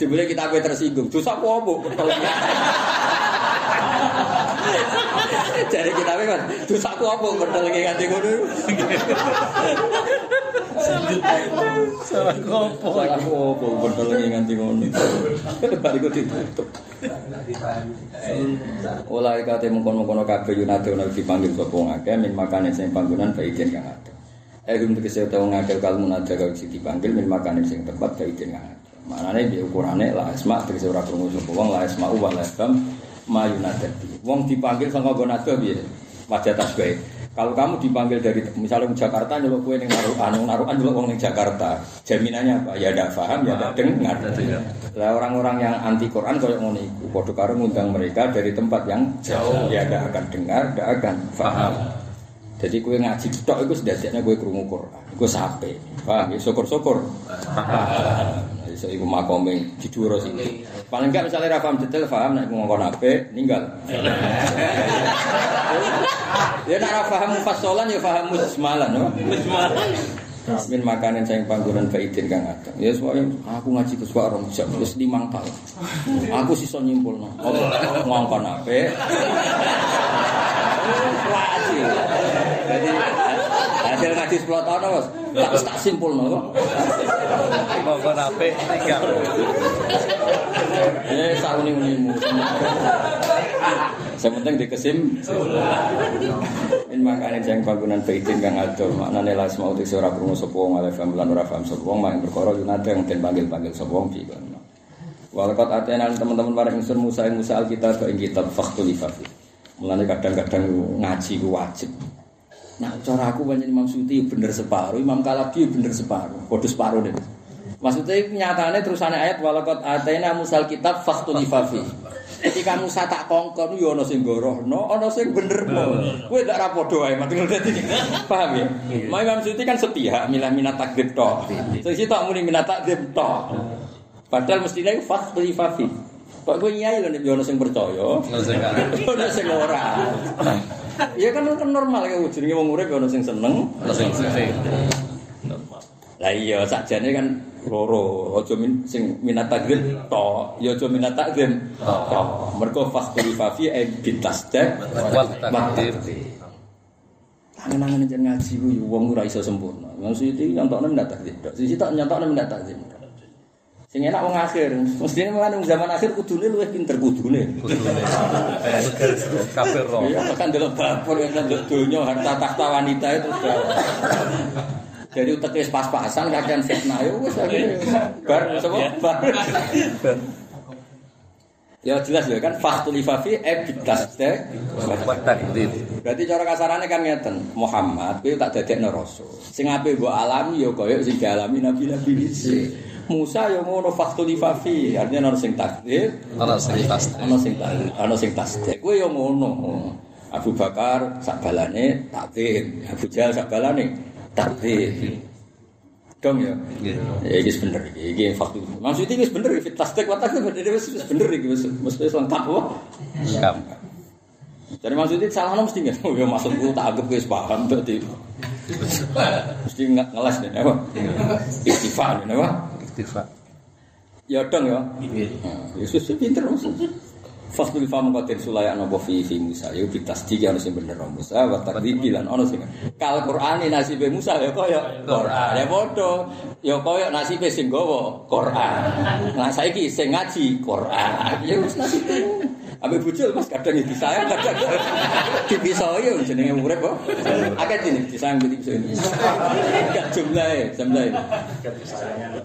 Speaker 1: Jebule kitab tersinggung. Dosa apa apa pentel. Jadi kita mas, dosaku apa bedel iki nganti ngono.
Speaker 3: Salah kopo.
Speaker 1: Salahku apa bedel iki nganti ngono. Bariku ditutup. Olah kate mengkon-mengkono kabeh yunate ana dipanggil sapa wong akeh min makane sing panggonan baidin kang ada. Eh gum tegese utawa ngakeh kal munada kang sing dipanggil min makane sing tepat baidin kang ada. Manane piye ukurane la asma tegese ora krungu sapa wong la asma wa la asam ma yunada. Wong dipanggil saka nggon nada piye? Wajah tasbih. Kalau kamu dipanggil dari misalnya Jakarta nyeluk kue ning naruhan, naruhan nyeluk wong ning Jakarta. Jaminannya apa? Ya tidak paham, ya tidak dengar. Lah orang-orang yang anti Quran kalau ngono iku padha karo ngundang mereka dari tempat yang jauh. Ya tidak akan dengar, tidak akan paham. Jadi kue ngaji tok iku sedasane kue krungu Quran. Iku sape. Paham? Ya syukur-syukur. Paham. Iso iku makome diduro sini. Paling enggak misalnya ra paham detail paham nek ngomong apik ninggal. Ya nek ra paham ya paham mujmalan, no? Mujmalan. Min makanan saya panggonan baidin kang ada. Ya soalnya aku ngaji ke suara orang jam wis limang tahun. Aku sisa nyimpulno. Apa ngongkon apik. Jadi hasil ngaji 10 tahun Mas. Tak tak simpulno kok.
Speaker 3: Monggo apik tinggal.
Speaker 1: Eh sauni unimu. Yang penting dikesim. In makane jeng bangunan baitin kang ado maknane la asma uti ora krungu sapa wong ale fam lan ora sapa wong mak perkara yunate yang den panggil-panggil sapa wong bi kono. Walakat atena teman-teman para insur Musa ing Musa alkitab ing kitab faktul lifafi. Mulane kadang-kadang ngaji ku wajib. Nah, cara aku banyak Imam Suti bener separuh, Imam Kalabi bener separuh, padha separuh deh. Maksudnya nyatanya terusannya ayat walakot atena musal kitab faktul lifafi. Ketika Musa tak kongkon yo ana sing gorohno, ana sing benerno. Kowe ndak ra padha ae mati dadi. Paham ya? Mai Imam Suti kan sepihak milah minat takdir tok. Sing sitok muni minat takdir tok. Padahal mestinya itu faktul lifafi. Kok kowe nyai lho nek yo ana sing percaya.
Speaker 3: Ono sing
Speaker 1: ora. Ya kan kan normal ya jenenge wong urip ono sing seneng,
Speaker 3: Ono sing sing.
Speaker 1: Lah iya sakjane kan loro, aja min sing minat takdir to, ya aja minat takdir to. Mergo faktori fafi e bitasdaq
Speaker 3: Wal takdir.
Speaker 1: Angen-angen jen ngaji ku wong ora iso sempurna. Maksud itu nyontokne minat tok. Sisi tak nyontokne minat takdir. Sing enak wong akhir, mestine wong zaman akhir kudune luwih pinter kudune.
Speaker 3: Kabeh ro.
Speaker 1: Iya, kan delok babur kan delok donya harta tahta wanita itu. Jadi utek wis pas-pasan kakean fitnah yo wis akhirnya bar sapa bar. Ya jelas ya kan faktul ifafi ebitas teh.
Speaker 3: Takdir.
Speaker 1: Berarti cara kasarane kan ngeten, Muhammad kowe tak dadekno rasul. Sing ape mbok alami ya kaya sing dialami nabi-nabi dhisik. Musa ya ngono faktul ifafi, artinya ana sing takdir,
Speaker 3: Ono sing pasti.
Speaker 1: ana sing takdir, ana sing tasdik. Kowe ya ngono. Abu Bakar sakbalane takdir, Abu Jahal sakbalane takdir. Dong ya.
Speaker 3: Nggih.
Speaker 1: Ya iki bener iki, iki faktu. Maksudnya iki wis bener iki tasdik wa takdir bener wis bener iki wis wis lengkap. Jadi maksudnya salah mesti nggak? Ya maksudku tak anggap wis paham berarti. Mesti nge- ngeles nih, apa? Istighfar nih, apa?
Speaker 3: Iktifa.
Speaker 1: Ya dong ya. Ya susu pinter maksud. Fasdul fam qadir sulaya nopo fi fi Musa ya bitas tiga ono sing bener Musa wa takdibi lan ono sing kal Qur'ani nasibe Musa ya kaya Qur'an ya padha ya kaya nasibe sing gawa Qur'an nah saiki sing ngaji Qur'an ya wis nasibe Ambil bujul mas kadang ya disayang kadang dipisau ya jenenge urip kok. Akeh jenenge disayang gitu bisa ini gak jumlahe jumlahe.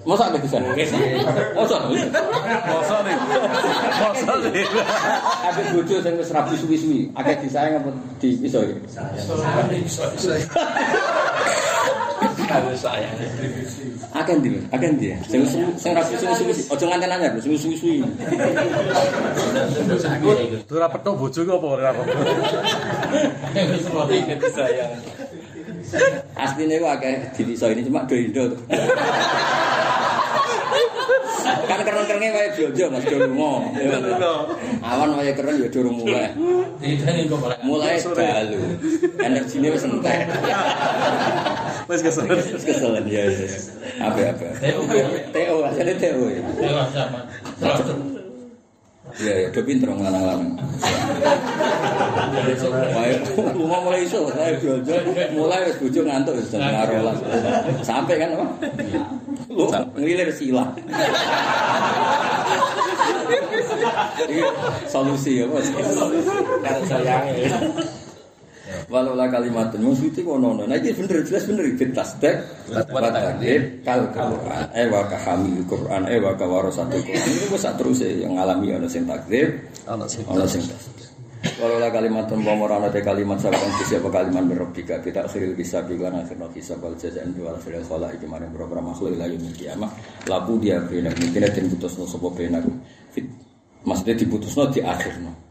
Speaker 1: Masa akeh disayang masa
Speaker 3: Masa nih. Masa nih.
Speaker 1: Ada bojo sing wis rabi suwi-suwi, akeh disayang apa Akan dia, akan dia. Saya rasa sungguh sungguh sih. susu-susu aja, sungguh sungguh sih. Tuh
Speaker 3: rapat tuh bucu gak apa orang apa.
Speaker 1: Asli nih gua kayak jadi so ini cuma doido. Kan keren kerennya kayak Jojo mas Jojo mau. Awan kayak keren ya Jojo mulai. Mulai dahulu. Energinya entek.
Speaker 3: Wis kesel.
Speaker 1: Terus keselen ya. ya. Apa apa. TO asline TO. ya. Iya ya, udah pinter wong lanang-lanang. Wae lunga mulai iso, saya jojo mulai wis bojo ngantuk wis jam 12. Sampai kan apa? Lu ngelilir silang. Iki solusi ya, Bos.
Speaker 2: Kalau sayang ya.
Speaker 1: Walau lah kalimat musyti ngono ngono. Nah iki bener jelas bener iki tasdek wa takdir kal Quran. Eh wa ka hamil Quran eh wa ka warasatul Quran. Ini wis sak terus yang ngalami ana sing takdir,
Speaker 3: Ana sing
Speaker 1: tasdek. Walau lah kalimat umpama ora ana te kalimat saban siapa kalimat berobika kita akhiril bisa bilan akhirno kisah wal jazaan wal akhiril khala iki maring program makhluk yaumil kiamah labu dia bena mungkin den putusno sapa bena fit maksudnya diputusno di akhirno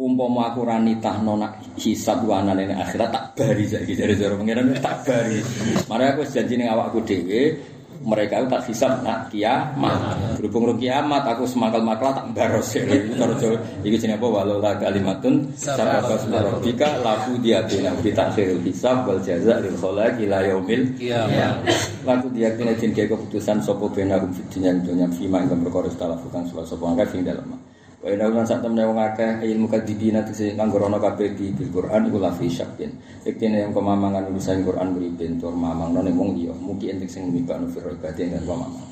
Speaker 1: umpama aku ra nitahno nak hisab wanane ning akhirat tak bari saiki jare jare pengiran tak bari. Mare aku janji ning awakku dhewe mereka itu tak hisab nak kiamat. Berhubung ro kiamat aku semakal makla tak baros ya. Jawa iki jenenge apa walau la kalimatun sabaqas rabbika laku dia bina bi takhiril hisab wal jaza lil khalaq ila yaumil
Speaker 3: Kiamat.
Speaker 1: Laku dia kena jin keputusan sapa benarum fitinya dunya fima ing perkara talafukan sapa sapa angka ing dalem. Wa inna lan sak temne wong akeh ilmu kadibina tegese kanggo rono kabeh di bil Quran iku la fi syakin. Iktine yang kemamangan urusan Quran mripen tur mamang ning wong liya. Mugi entek sing mibakno fi ibadah ing kemamang.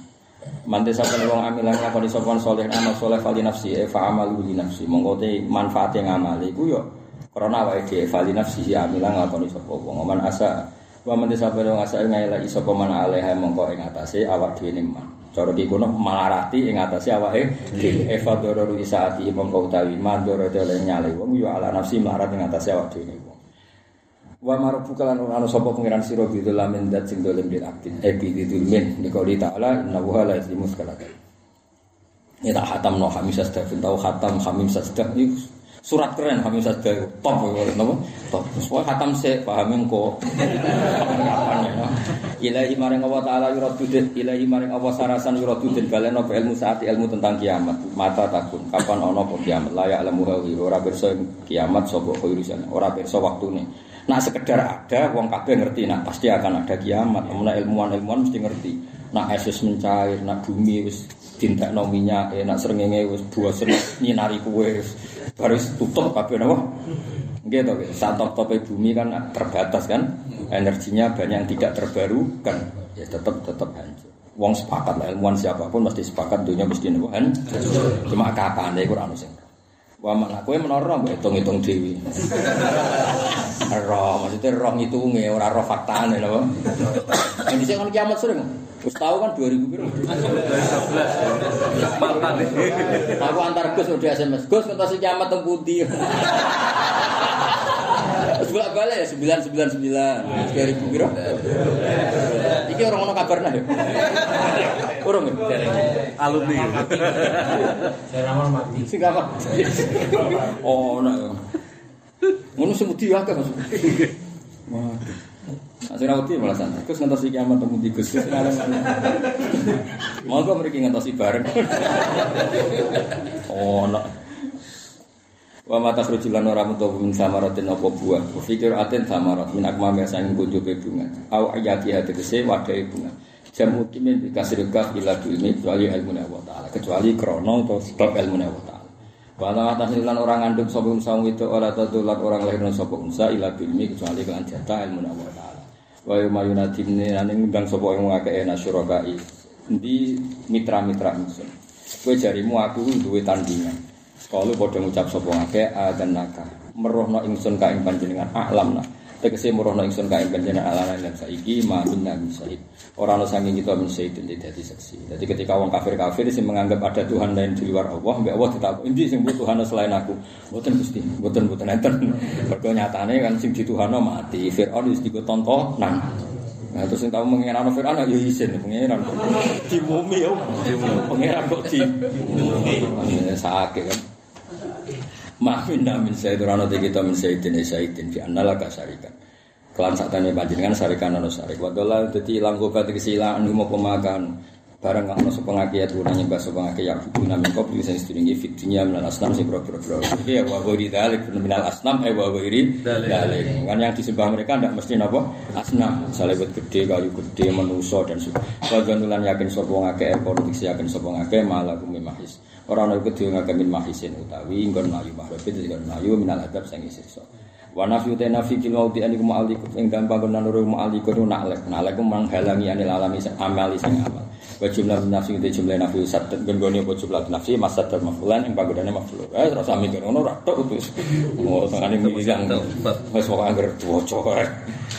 Speaker 1: Mante sapa wong amilan ngakoni sapa saleh amal saleh fali nafsi e fa amalu li nafsi. Monggo te manfaate ngamali iku yo krana awake dhewe fali nafsi si amilan ngakoni sapa wong. Man asa wa man sapa wong asa ngaila sapa man alaiha mongko ing atase awak dhewe ne. Cara iki kuna marati ing atase awake dhewe. Eva dororu isaati mongko utawi mandoro dele nyale wong yo ala nafsi marati ing atase awake dhewe. Wa marufu kalan ana sapa pangeran sira bidulamin dat sing dolem bil abdin. Ebi eh, didulmin dikoli ta'ala innahu la yazimus kalaka. Ya ta khatam no khamisa stafin tau khatam khamim sa surat keren Hamim Sasda top napa top. Semua khatam se kapan ya ilahi maring Allah taala yuradudin ilahi maring Allah sarasan yuradudin balen apa ilmu saat ilmu tentang kiamat. Mata takun kapan ono apa kiamat? Layak ilmu hawi ora pirsa kiamat sapa khairusan ora pirsa waktune. Nah sekedar ada, wong kabeh ngerti, nah pasti akan ada kiamat. Namun ilmuwan-ilmuwan mesti ngerti. Nah es mencair, nah bumi wis tindak no minyak, eh, nak serengenge wis bosen nyinari kue, baru tutup kabeh napa? Gitu, saat top bumi kan terbatas kan, energinya banyak yang tidak terbarukan, ya tetap tetap hancur. Wong sepakat lah, ilmuwan siapa pun mesti sepakat dunia mesti hancur. Cuma kapan deh kurang sing. Wah mana kowe menara mbok hitung-hitung dhewe. Roh, maksudnya roh ngitunge ora roh faktane lho. Ini sing kan kiamat sering. Wis tau kan 2000 piro?
Speaker 3: Mantan nih.
Speaker 1: Aku antar Gus udah SMS. Gus kenapa sih kiamat teng pundi? Terus bolak balik ya sembilan sembilan sembilan tiga ribu piro? Iki orang ono kabar nah ya? Urung ya?
Speaker 3: Alumni.
Speaker 2: Saya ramal mati.
Speaker 1: Sing apa? Oh, nah. Ngono sing mudi akeh Mas. Waduh. Sing rawati malah santai. Gus ngentosi kiamat temu di Gus. Monggo mriki ngentosi bareng. Oh, nah. Wa mata khrujulan ora mutu min samaratin apa buah. Fikir aten samarat min akma sanging kunjuke bunga. Au ayati hati kese wadai bunga. Jamu kimin dikasih kaf ila ilmi kecuali ilmu Allah taala. Kecuali krono atau sebab ilmu Allah taala. Wala atas lan orang ngandung sapa unsa itu ora tetulan orang lahirna sapa unsa ila ilmi kecuali kelan jatah ilmu Allah taala. Wa yuma yunadimni lan ngundang sapa wong akeh nasyurakai. Endi mitra-mitra ingsun. Kowe jarimu aku duwe tandingan. Kalau padha ngucap sapa akeh adan naka. Merohno ingsun ka ing panjenengan alam nah. Tegese merohno ingsun ka ing panjenengan alam lan saiki ma minna misaid. Ora ana saking kita min sayyidin dadi saksi. Jadi ketika wong kafir-kafir sing menganggap ada Tuhan lain di luar Allah, mbek Allah ditakok, "Endi sing butuh Tuhan selain aku?" Mboten Gusti, mboten mboten enten. Mergo nyatane kan sing dituhano mati. Firaun wis ditontonan. Nah, terus yang tahu mengenai Fir'aun ya izin pengiran di bumi ya pengiran kok di bumi sakit kan Maafin namin saya durano te kita min sayyidin sayyidin fi annala kasarikan. Kelan sakjane panjenengan sarikan ana sarik. Wadalla dadi ilang gobat anu mau pemakan. barang ana sapa ngake aturan nyembah sapa ngake ya guna min qabli sing sedurunge fit dunya minal asnam sing boro-boro iki ya wa ghairi dalik minal asnam eh wa ghairi dalik kan yang disembah mereka ndak mesti napa asnam misale wit gede kayu gede manusa dan sebagainya lan yakin sapa ngake politik yakin sapa ngake malah kumi mahis ora ana iku ngake min mahisin utawi nggon mlayu mahrabit nggon mlayu minal adab sing isiksa wa nafi uta nafi kil mauti aniku ma'aliku ing gampang kono nuru ma'aliku nu nalek. Nalek menghalangi anil alami sing amali sing amal wa jumlah nafsi itu jumlah nafsi sadat genggone apa jumlah nafsi? Masa dan mafulan yang panggonane maful. Eh terus sami kan ono ra tok wis. Oh tengane milang wis kok angger diwaca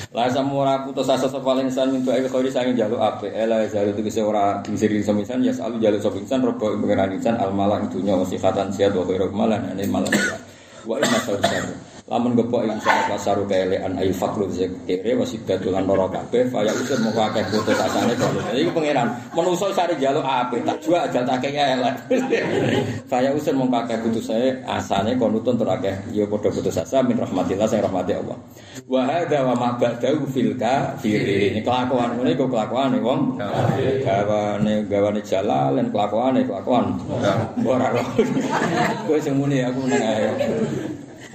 Speaker 1: la samura putus asa sapa insan mintu ae khairi sange jalu ape ela jalu itu kese ora disiri samisan ya selalu jalu sapa insan robo pengeran insan. Al malah dunya wasifatan siat wa khairu malan ane malah wa inna lamun gepok insan pasaru kelean ail fakru zekere wasidatul anoro kabeh faya usir mau akeh putus asane kono iki pangeran menungso sare njaluk apik tak jual aja tak kaya elek. Faya usir mau akeh putus saya asane kono tun akeh. Ya padha putus asa min rahmatillah sing rahmati Allah. Wa hadza wa ma ba'dahu fil kafirin kelakuan ngene iku kelakuane wong. Gawane gawane jalalen kelakuane kelakuan. Ora kowe sing muni aku nang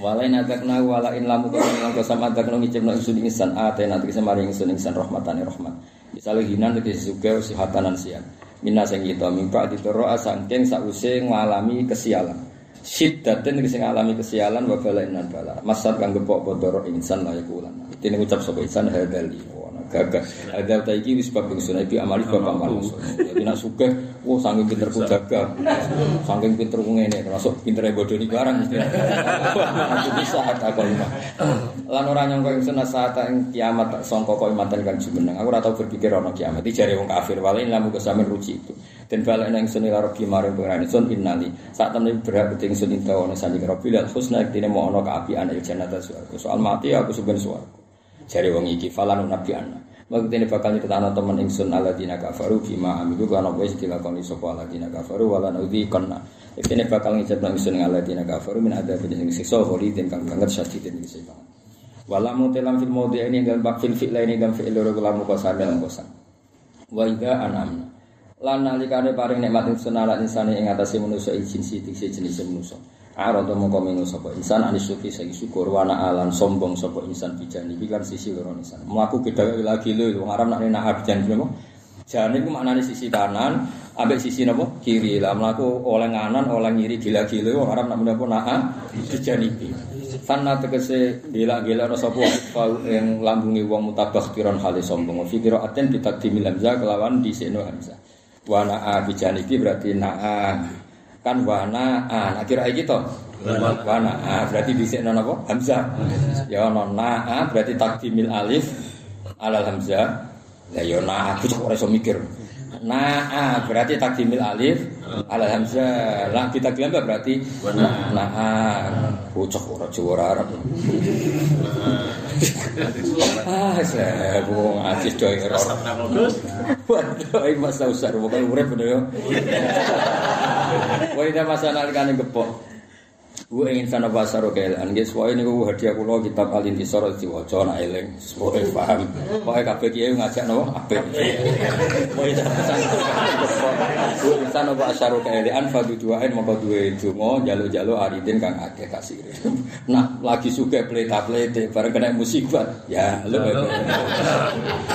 Speaker 1: Walain adakna walain lamu kau dengan kau sama adakna ngicipno ingsun insan ate nanti bisa mari ingsun insan rahmatane rahmat. Misalnya hinan tegese suga sihatanan sian. Mina sing kita mimpa ditoro asangking sause ngalami kesialan. Syiddatin sing ngalami kesialan wa balain nan bala. Masad kang gepok bodoro insan layak ulan. Ini ngucap sapa insan hadali. Gagah. Ada ta iki wis bab ingsun iki amali bab amal. Jadi nak sugih, wah saking pinter ku gagah. Saking pinter ku ngene, termasuk pintere bodoni barang mesti. Aku bisa takon. Lan ora nyangka ingsun saat ing kiamat tak sangka kok imaten kan jumeneng. Aku ora tau berpikir ana kiamat. Iki jare wong kafir walain lamu kesamen ruci itu. Dan balik nang ingsun ila rabbi maring pengiran ingsun innali. Saat temen berhak ingsun intawa sandi rabbi lal husna iktine mau ana kaapian il jannata suwarga. Soal mati aku sebenarnya suwarga. Jari wong iki falan nabi ana. Waktu ini bakal nyeritakno temen ingsun alladzina kafaru bima amilu kana wis dilakoni sapa alladzina kafaru wala naudhi kana. Ini bakal ngicapno ingsun alladzina kafaru min ada sing siksa kholidin kang banget syadidin iki banget. Wala mutelam fil maudi ini dan bak fil fi'la ini dan fi'il loro kula kosan. Wa idza anamna. Lan nalikane paring nikmat ingsun ala insane ing atase manusa izin sidik jenis manusa. Arada mongko menu sapa insan anis sufi sing syukur wana alan sombong sapa insan bijani iki kan sisi loro insan. Mlaku beda lagi lho wong Arab nak nak abjan napa? Jane iku maknane sisi kanan, ambek sisi napa? Kiri. Lah mlaku oleh nganan, oleh ngiri gila-gila wong Arab nak menapa nak bijani iki. Fanna tegese gila-gila ana sapa yang lambungi wong mutabakh tiron hale sombong. Fi qiraatin bi taqdimil hamzah kelawan disekno hamzah. Wana bijani iki berarti naa kan wana a nah kira iki to wana. A berarti dhisik nono apa hamzah. Ya ono na a berarti takdimil alif alal hamzah. Ya yo na aku kok ora iso mikir. Na a berarti takdimil alif alal hamzah. Lah kita bilang berarti na a bocah ora Jawa ora Arab. Ah, saya bu ngaji doi error. Waduh, masa usar, bukan urep bener yo. Wa idza masana alikane gepok. Gue ingin sana bahasa rokelan, guys. Wah ini gue hadiah kulo kitab alin isor di wajah nak eleng, semoga paham. Wah kafe kiai ngajak nopo apa? Wah ini pesan Gue ingin sana bahasa rokelan, fadu duain mau dua itu mau jalo jalo aridin kang ake kasih. Nah lagi suka pelita pelita, bareng kena musibah. Ya lo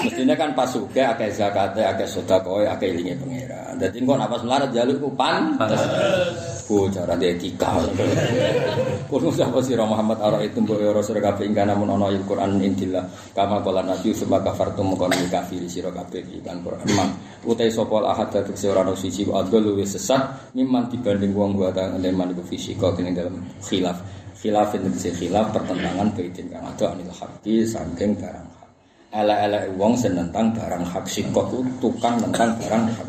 Speaker 1: Mestinya kan pas suka ake zakatnya, ake sodakoy, ake ilingi pangeran. Jadi kok napas melarat jalur kupan. Bocah dia etika. Kulo sapa sira Muhammad ara itu mbok ora sira kabeh ing kana mun ana Al-Qur'an intillah kama kala nabi summa kafartum mukon kafir sira kabeh kan Qur'an man. Utai sapa ahad dadi ora ono siji kok adol luwih sesat mimman dibanding wong wa ta leman iku fisika kene dalam khilaf. Khilaf ini khilaf pertentangan baitin kang ada anil haqqi saking barang ala-ala wong senentang barang hak sikot tukang tentang barang hak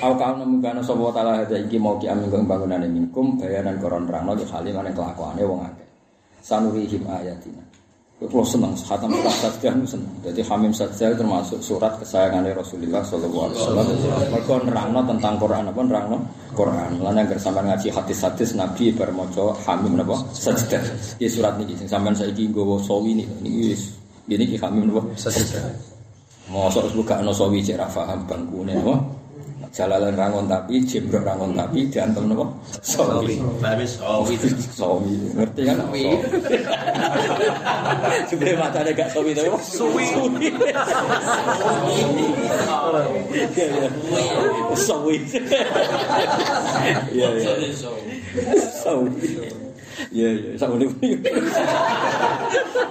Speaker 1: Au kau nemu kana sapa taala hada iki mau ki amin kang bangunane minkum bayanan koron rano di kali mana kelakuane wong akeh. Sanurihim ayatina. Kulo seneng khatam surat sajdah seneng. Jadi Hamim sajdah termasuk surat kesayangan Rasulullah sallallahu alaihi wasallam. Mergo nerangno tentang Quran apa nerangno Quran. Lan yang sampean ngaji hadis-hadis Nabi bar maca Hamim napa sajdah. Iki surat niki sing sampean saiki nggawa sawi niki. Niki ini ki Hamim napa sajdah. Mosok buka ana sawi cek ra paham bangkune napa. Jalalan rangon tapi, jembrok rangon tapi, diantem napa? Sawi.
Speaker 2: Tapi sawi.
Speaker 1: Sawi. Ngerti kan? Sebenarnya matanya gak sawi tapi apa? Suwi. Iya, iya. Sawi. Iya, iya. Iya, iya. Sawi.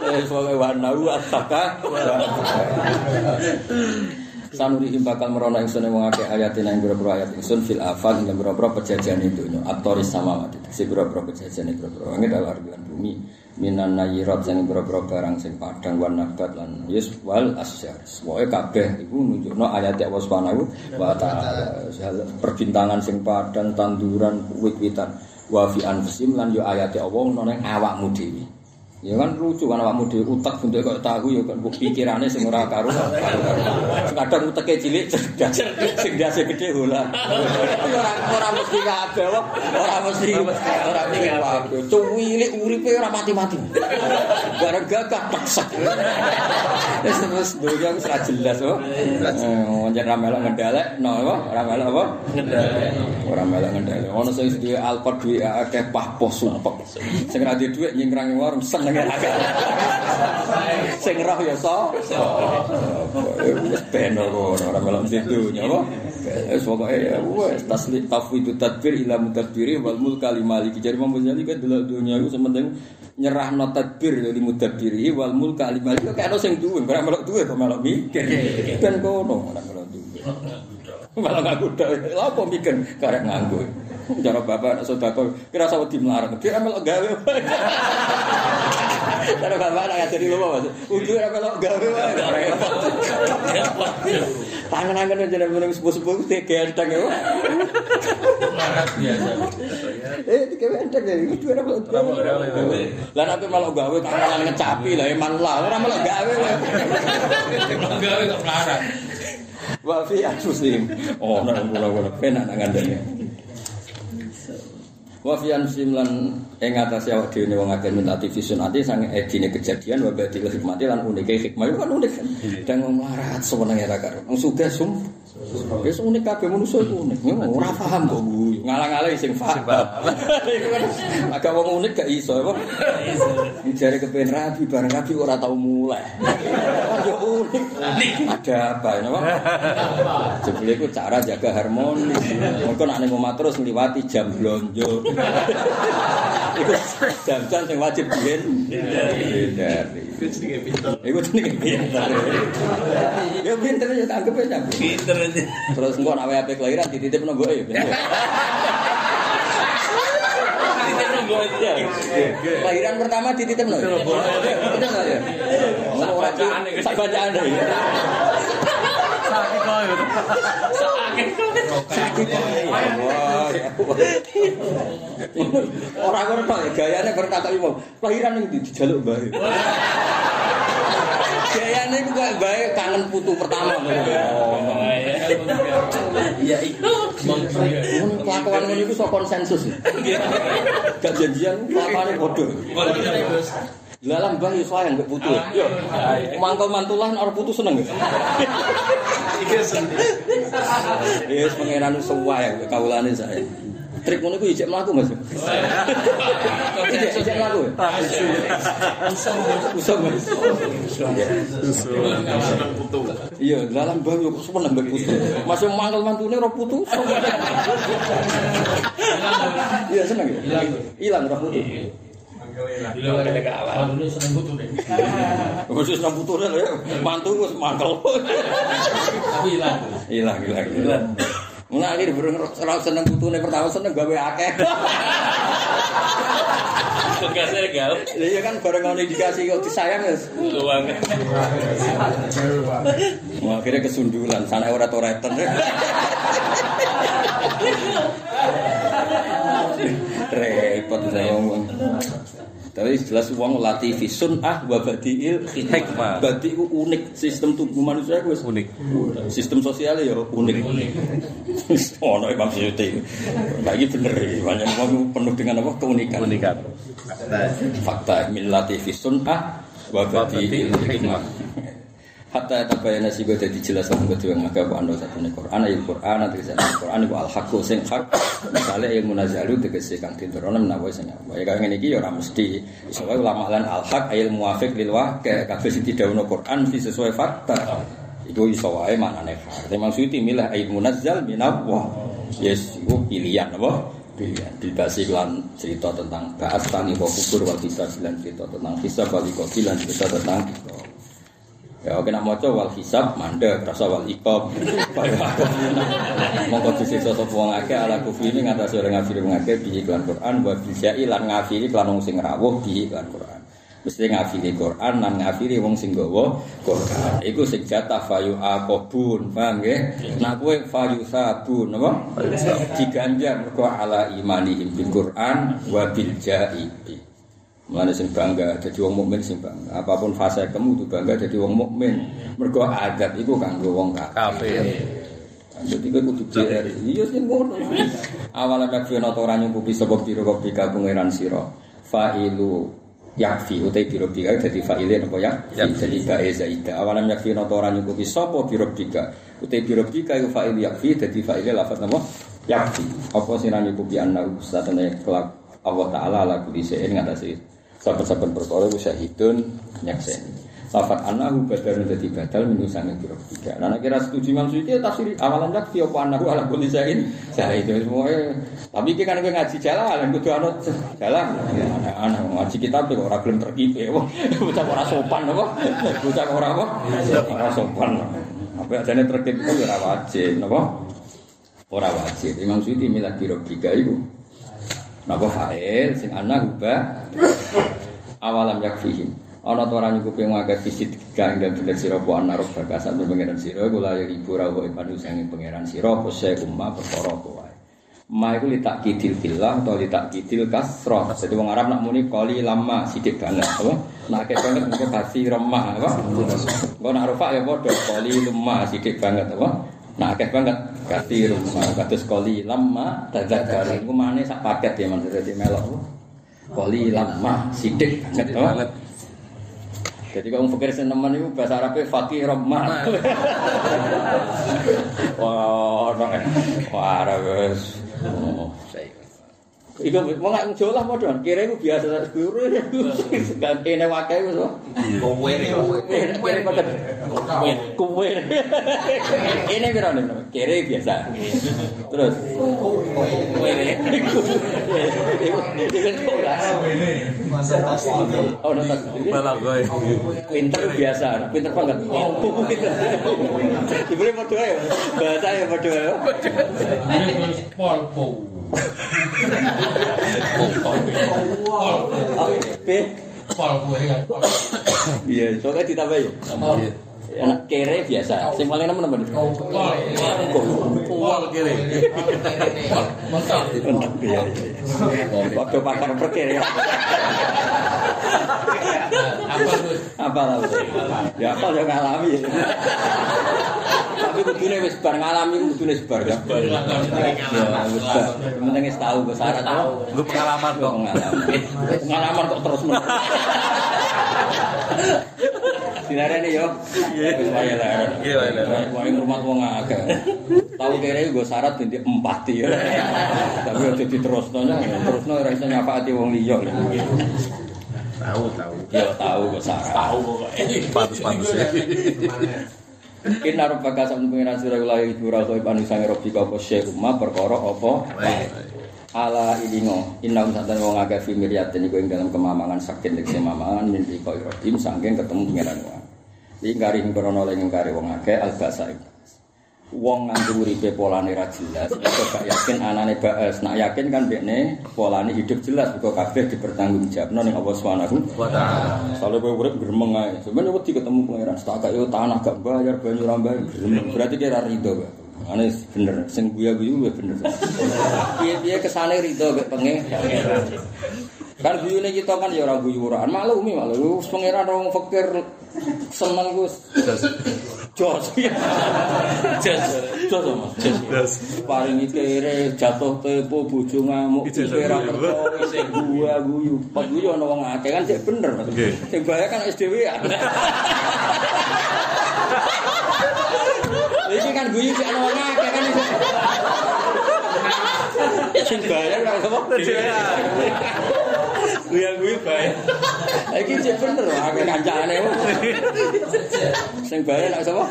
Speaker 1: Eh, soalnya warna ataka. Sanurihim bakal merono ingsun ing wong akeh ayatin ing pira-pira ayat ingsun fil afal ing pira-pira pejajan itu nyo atoris sama mati si pira-pira pejajan pira-pira wong dalam artian bumi minan nayirat sing pira-pira barang sing padang wan nabat lan yus wal asyar pokoke kabeh iku nunjukno ayat Allah Subhanahu wa taala perbintangan sing padang tanduran wit-witan wa fi anfusim lan yo ayat Allah ono ning awakmu dhewe Ya kan lucu kan awakmu dhewe utek bentuk kok tahu ya kan pikirane sing ora karo. Kadang uteke cilik cerdas, sing dase gede hola. Ora ora mesti kabeh kok. Ora mesti ora mesti kabeh. Cuwilik uripe ora mati-mati. Bareng gagah paksa. Wis terus dunya wis ora jelas kok. Wonten ra melok ngendalek, no apa? Ora melok apa? Ngendalek. Ora melok ngendalek. Ono sing duwe alkot duwe akeh pah pos sumpek. Sing ra duwe dhuwit nyingkrangi warung seneng akeh. Sing roh ya so. Wis ben ora ora melok mesti dunya apa? Wis pokoke ya wis taslim tafwidu tadbir ila mutadbiri wal mulka li maliki. Jadi Imam Ghazali kan delok dunya iku sementing nyerahno tadbir dari mudabbiri wal mulka li maliki kok ana sing duwe, ora melok duwe kok melok mikir. Ben kono ora melok duwe. Malah ngaku dak. Lha apa mikir karek nganggo. Cara bapak anak sodako kira sawo di melarang. Dia melok gawe. Cara bapak anak jadi lupa mas. Udah ora melok gawe. Tangan-tangan aja nek meneng sepuh-sepuh teh ganteng ya.
Speaker 2: Larat biasa.
Speaker 1: Eh, tiga enteng ya. Itu ora melok gawe. Lah nek melok gawe tangan ngecapi lah eman lah. Ora melok gawe.
Speaker 2: Gawe kok larat.
Speaker 1: Wa fi anfusihim. Oh, ora kula-kula penak nang ngandane. Wa fi anfusihim lan ing atase awak dhewe wong akeh minta tivisun ati sang edine kejadian wa badil hikmati lan unike hikmah kan unik. Dan wong larat sewenenge ra karo. Wong sugih sum. Wis unik kabeh manusa iku unik. Ora paham kok guyu. Ngalang-alang sing paham. Iku kan agak wong unik gak iso apa? Jare kepen rabi bareng rabi ora tau mulai. Yo unik. Ada apa ya apa? Jebule iku cara jaga harmoni. Mengko nek ning omah terus ngliwati jam blonjo. Iku jam-jam sing wajib dihen.
Speaker 2: Iku jenenge pinter.
Speaker 1: Iku jenenge pinter. Ya pinter ya anggap aja.
Speaker 2: Pinter aja.
Speaker 1: Terus engko nek ape kelahiran dititipno mboke ya. Pinter
Speaker 2: nunggu aja.
Speaker 1: Kelahiran pertama dititipno. Betul enggak ya? Sak bacaan sak bacaan Ora ngono to gayane berkata imam. Lahiran ning di jaluk mbah. Gayane iku kok mbah kangen putu pertama.
Speaker 2: Ya itu mung
Speaker 1: kelakuan ngene iku sok konsensus. Gak janjian kelakuan bodoh. Dalam bang Yusuf yang gak putu. Yo, mangkel mantulah orang putu seneng.
Speaker 2: Iya sendiri.
Speaker 1: Yes, pangeran semua yang kaulane saya. Trik ngono ku ijek mlaku, Mas. Ijek ijek mlaku. Usum. Mas.
Speaker 2: Seneng putu.
Speaker 1: Iya, dalam bang yo seneng mbek putu. Mas yang mangkel mantune ora putu. Iya, seneng ya. Hilang ora putu.
Speaker 2: Di luar ada kawan. Dulu seneng putu deh.
Speaker 1: Khusus nang putu ya. Mantu wis mangkel.
Speaker 2: Tapi hilang.
Speaker 1: Hilang, hilang, hilang. Nah, akhir burung ora seneng putune pertama seneng gawe akeh.
Speaker 2: Tugasnya gal.
Speaker 1: Iya kan bareng ono indikasi kok disayang ya.
Speaker 2: Luang.
Speaker 1: Wah, akhirnya kesundulan, sana ora toreten. Repot saya ngomong. Tapi jelas uang latih visun ah wa badiil
Speaker 3: Hikmah.
Speaker 1: Itu unik sistem tubuh manusia itu
Speaker 3: Unik.
Speaker 1: Sistem sosialnya ya unik. Oh, no, Imam Suyuti. Lagi bener ya, banyak orang penuh dengan apa keunikan.
Speaker 3: Unikan.
Speaker 1: Fakta min latifi sunnah wa badiil hikmah. Hatta tabayana sing dadi jelas lan kedua ngake apa ando satune Quran ayat Quran atau kisah Quran iku al haqqu sing hak misale ilmu nazalu tegese kang tinterono menawa sing apa. Ya kaya ngene iki ya mesti. Wae ulama lan al haq ayat muwafiq lil waqi. Kabeh sing didhawuhno Quran mesti sesuai fakta. Iku iso wae maknane. Hak memang suci milah ayat munazzal minallah yes iku pilihan apa? Pilihan. Dibasi lan cerita tentang bahas tangi kubur wal kisah lan cerita tentang kisah wal lan cerita tentang Ya oke nak maca wal hisab mandek rasa wal iqab. Monggo disisa sapa wong akeh ala kufri ini ngatasi orang ngafiri wong akeh bi iklan Quran wa bijai lan ngafiri lan wong sing rawuh bi iklan Quran. Mesti ngafiri Quran lan ngafiri wong sing gawa Quran. Iku sing jatah fayu aqabun, paham nggih? Nak kowe fayu sabun apa? Diganjar mergo ala imanihim bil Quran wa bil jaibi. Mulane sing bangga jadi wong mukmin sing bangga. Apa pun fase kamu itu bangga jadi wong mukmin. Mergo adat iku kanggo wong kafir. Jadi kowe kudu JR. Iya sing ngono. Awalnya kakek noto ora nyukupi sapa biro kopi ka pangeran sira. Fa'ilu yakfi utai biro bika dadi fa'ile napa ya? Jadi bae zaida. Awalnya yakfi noto ora nyukupi sapa biro bika. Utai biro bika iku fa'il yakfi dadi fa'ile lafaz napa? Yakfi. Apa sing ra nyukupi ana satene kelak Allah taala la kulli shay'in ngatasi saben-saben perkara ku syahidun nyakseni. Lafat anahu badal dadi badal minu sange kira tiga. Nah kira setuju Imam Suyuti tafsir awalan yakfi apa anahu ala kulli syai'in syahidun semua. Tapi iki kan ngaji jalan kudu ana jalan. Anak ngaji kitab kok ora gelem terkipe. Bocah ora sopan apa? Bocah ora apa? Ora sopan. Apa ajane terkip itu ora wajib, napa? Ora wajib. Imam Suyuti milah kira tiga iku. Napa fa'il sing ana hubah awalam yakfihim. Ana to ora nyukupi ngake fisik kang dan bener sira apa ana roh bakasan pangeran sira kula ya ibu ra kok panu sange pangeran sira apa se umma perkara wae. Ma iku litak kidil billah atau litak kidil kasroh. Jadi wong Arab nak muni kali lama sidik banget apa? Nak akeh banget engko kasih remah apa? Engko nak rufa ya padha kali lama sidik banget apa? Nah, akeh banget kasih rumah kados koli lama tadzakar iku mane sak paket ya Mas dadi melok. Koli lama sidik banget. Jadi kalau pikir seneman itu bahasa Arabnya fakih ramah. Wah, orang wah Arab. Oh. Iku wong gak njolah padha. Kira iku biasa guru. Gantene wae iku. Kowe kira padha. Kowe. Ini piro nih? Kira biasa. Terus kowe. Iku iku Oh, nonton.
Speaker 3: Malah gue.
Speaker 1: Pinter biasa, pinter banget. Oh, pinter. Dibeli padha ya. Bahasa ya padha ya.
Speaker 2: Pol
Speaker 1: Iya, soalnya ditambah ya. Anak kere biasa. Sing paling nemen nemen. Kol kere. Waktu pakar perkere.
Speaker 2: Apa tuh?
Speaker 1: Apa lah? Ya apa yang ngalami? Tapi kudune wis bar ngalami kudune sebar ya. Ya wis bar. Penting wis tahu kok syarat tahu.
Speaker 3: Lu pengalaman
Speaker 1: Kok
Speaker 3: kok.
Speaker 1: pengalaman. Pengalaman kok terus menerus. Yo. Wis wae lah.
Speaker 3: Iya, wae lah.
Speaker 1: Wae rumah wong akeh. Tahu kere gue syarat binti empati ya. Tapi aja diterusno. Terusno ora iso nyapati wong liya.
Speaker 3: Tahu, tahu.
Speaker 1: Ya tahu kok syarat.
Speaker 2: Tahu pokoknya.
Speaker 3: Pantes-pantes.
Speaker 1: Inna rabbaka sami pengiran sira kula ibu ra kowe panusane robi kok kose rumah perkara apa. Ala idingo inna santen wong aga fi miryat niku ing dalam kemamangan sakit nek kemamangan mimpi kok ibrahim saking ketemu pengiran wae. Ing garing krana lan kare wong akeh albasa iki. Wong nganggo uripe polane ra jelas iku gak yakin anane baes nak yakin kan bekne polane hidup jelas kok kabeh dipertanggungjawabno ning Allah Subhanahu
Speaker 3: Wa ta'ala.
Speaker 1: Soalnya gue urip gremeng ae. Sebenarnya wedi ketemu pangeran setakat yo tanah gak bayar banyu ra bayar gremeng. Berarti kira rido gak? Ane bener, sing guyu gue bener. Piye-piye kesane rido gak pengen. Kan guyune kita kan ya ora guyuran, maklumi malu. Wis pangeran wong fakir seneng Gus. Jos. Jos. Jos Mas. Jos. Paringi kere jatuh tepo bojo ngamuk iki
Speaker 3: guyu.
Speaker 1: percaya sing gua guyu. Pas guyu ana wong akeh kan sik bener. Sing bahaya kan SDW ya. kan guyu sik ana wong akeh kan. Sing bayar kan apa?
Speaker 2: Gue baik.
Speaker 1: Iki cek bener akeh kancane. Sing bayar nak sapa?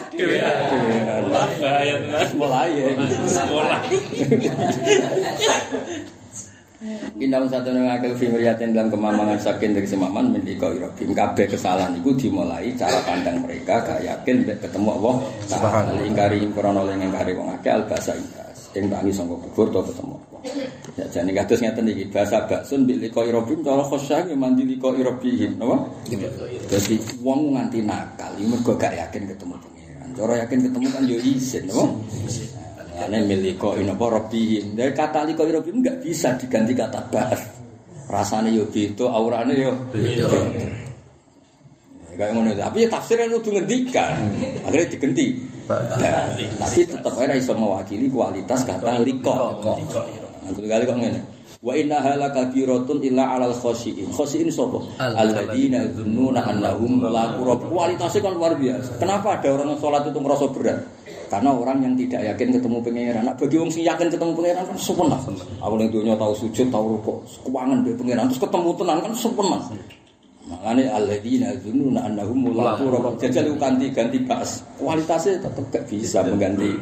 Speaker 2: Bahaya tenan.
Speaker 1: Mulai ya.
Speaker 2: Sekolah.
Speaker 1: Indah satu ngakil fi mriyatin dalam kemamangan sakin dari semaman mendika irobim kabeh kesalahan itu dimulai cara pandang mereka gak yakin ketemu Allah. Taala ingkari krana oleh ingkari wong akeh al basa ibas ing tangi sangka kubur to ketemu Allah. Ya jane kados ngeten iki bahasa baksun bil lika irobim cara khosyah ya mandi lika irobihim napa? Dadi wong nganti nakal mergo gak yakin ketemu pangeran. Cara yakin ketemu kan yo isin napa Ane miliko ino robihim. Dari kata liko robihim nggak bisa diganti kata bar. Rasanya yo gitu, auranya yo. Kayak ngono. Tapi ya tafsirnya kudu ngendikan. Akhirnya diganti. Nah, tapi tetap aja iso mewakili kualitas kata liko. Nah, kali kok ngene. Wa inna hala kabiratun illa alal khosyiin. Khosyiin sapa? Alladzina yadhunnuna annahum mulaqu rabb. Kualitasnya kan luar biasa. Kenapa ada orang yang sholat itu merasa berat? Karena orang yang tidak yakin ketemu pangeran. Nah, bagi orang sing yakin ketemu pangeran kan sempurna. Aku yang dunia tahu sujud, tahu rukuk, keuangan dari pangeran terus ketemu tenan kan sempurna. Makanya alladzina yadhunnuna annahum mulaqu rabb. Jajal ganti ganti bahas. Kualitasnya tetap gak bisa mengganti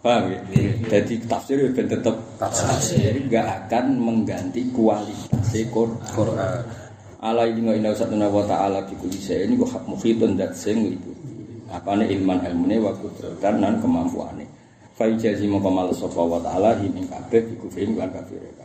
Speaker 1: Paham ya? Jadi tafsir ben tetap tafsir gak akan mengganti kualitas Quran. Ala ini nggak indah satu wa ta'ala bi kulli ini kok mukhitun dat sing. Apane ilman ilmune wa kudratan lan kemampuane. Fa ijazi mongko males sapa wa ta'ala ing kabeh bi kufrin lan kafir.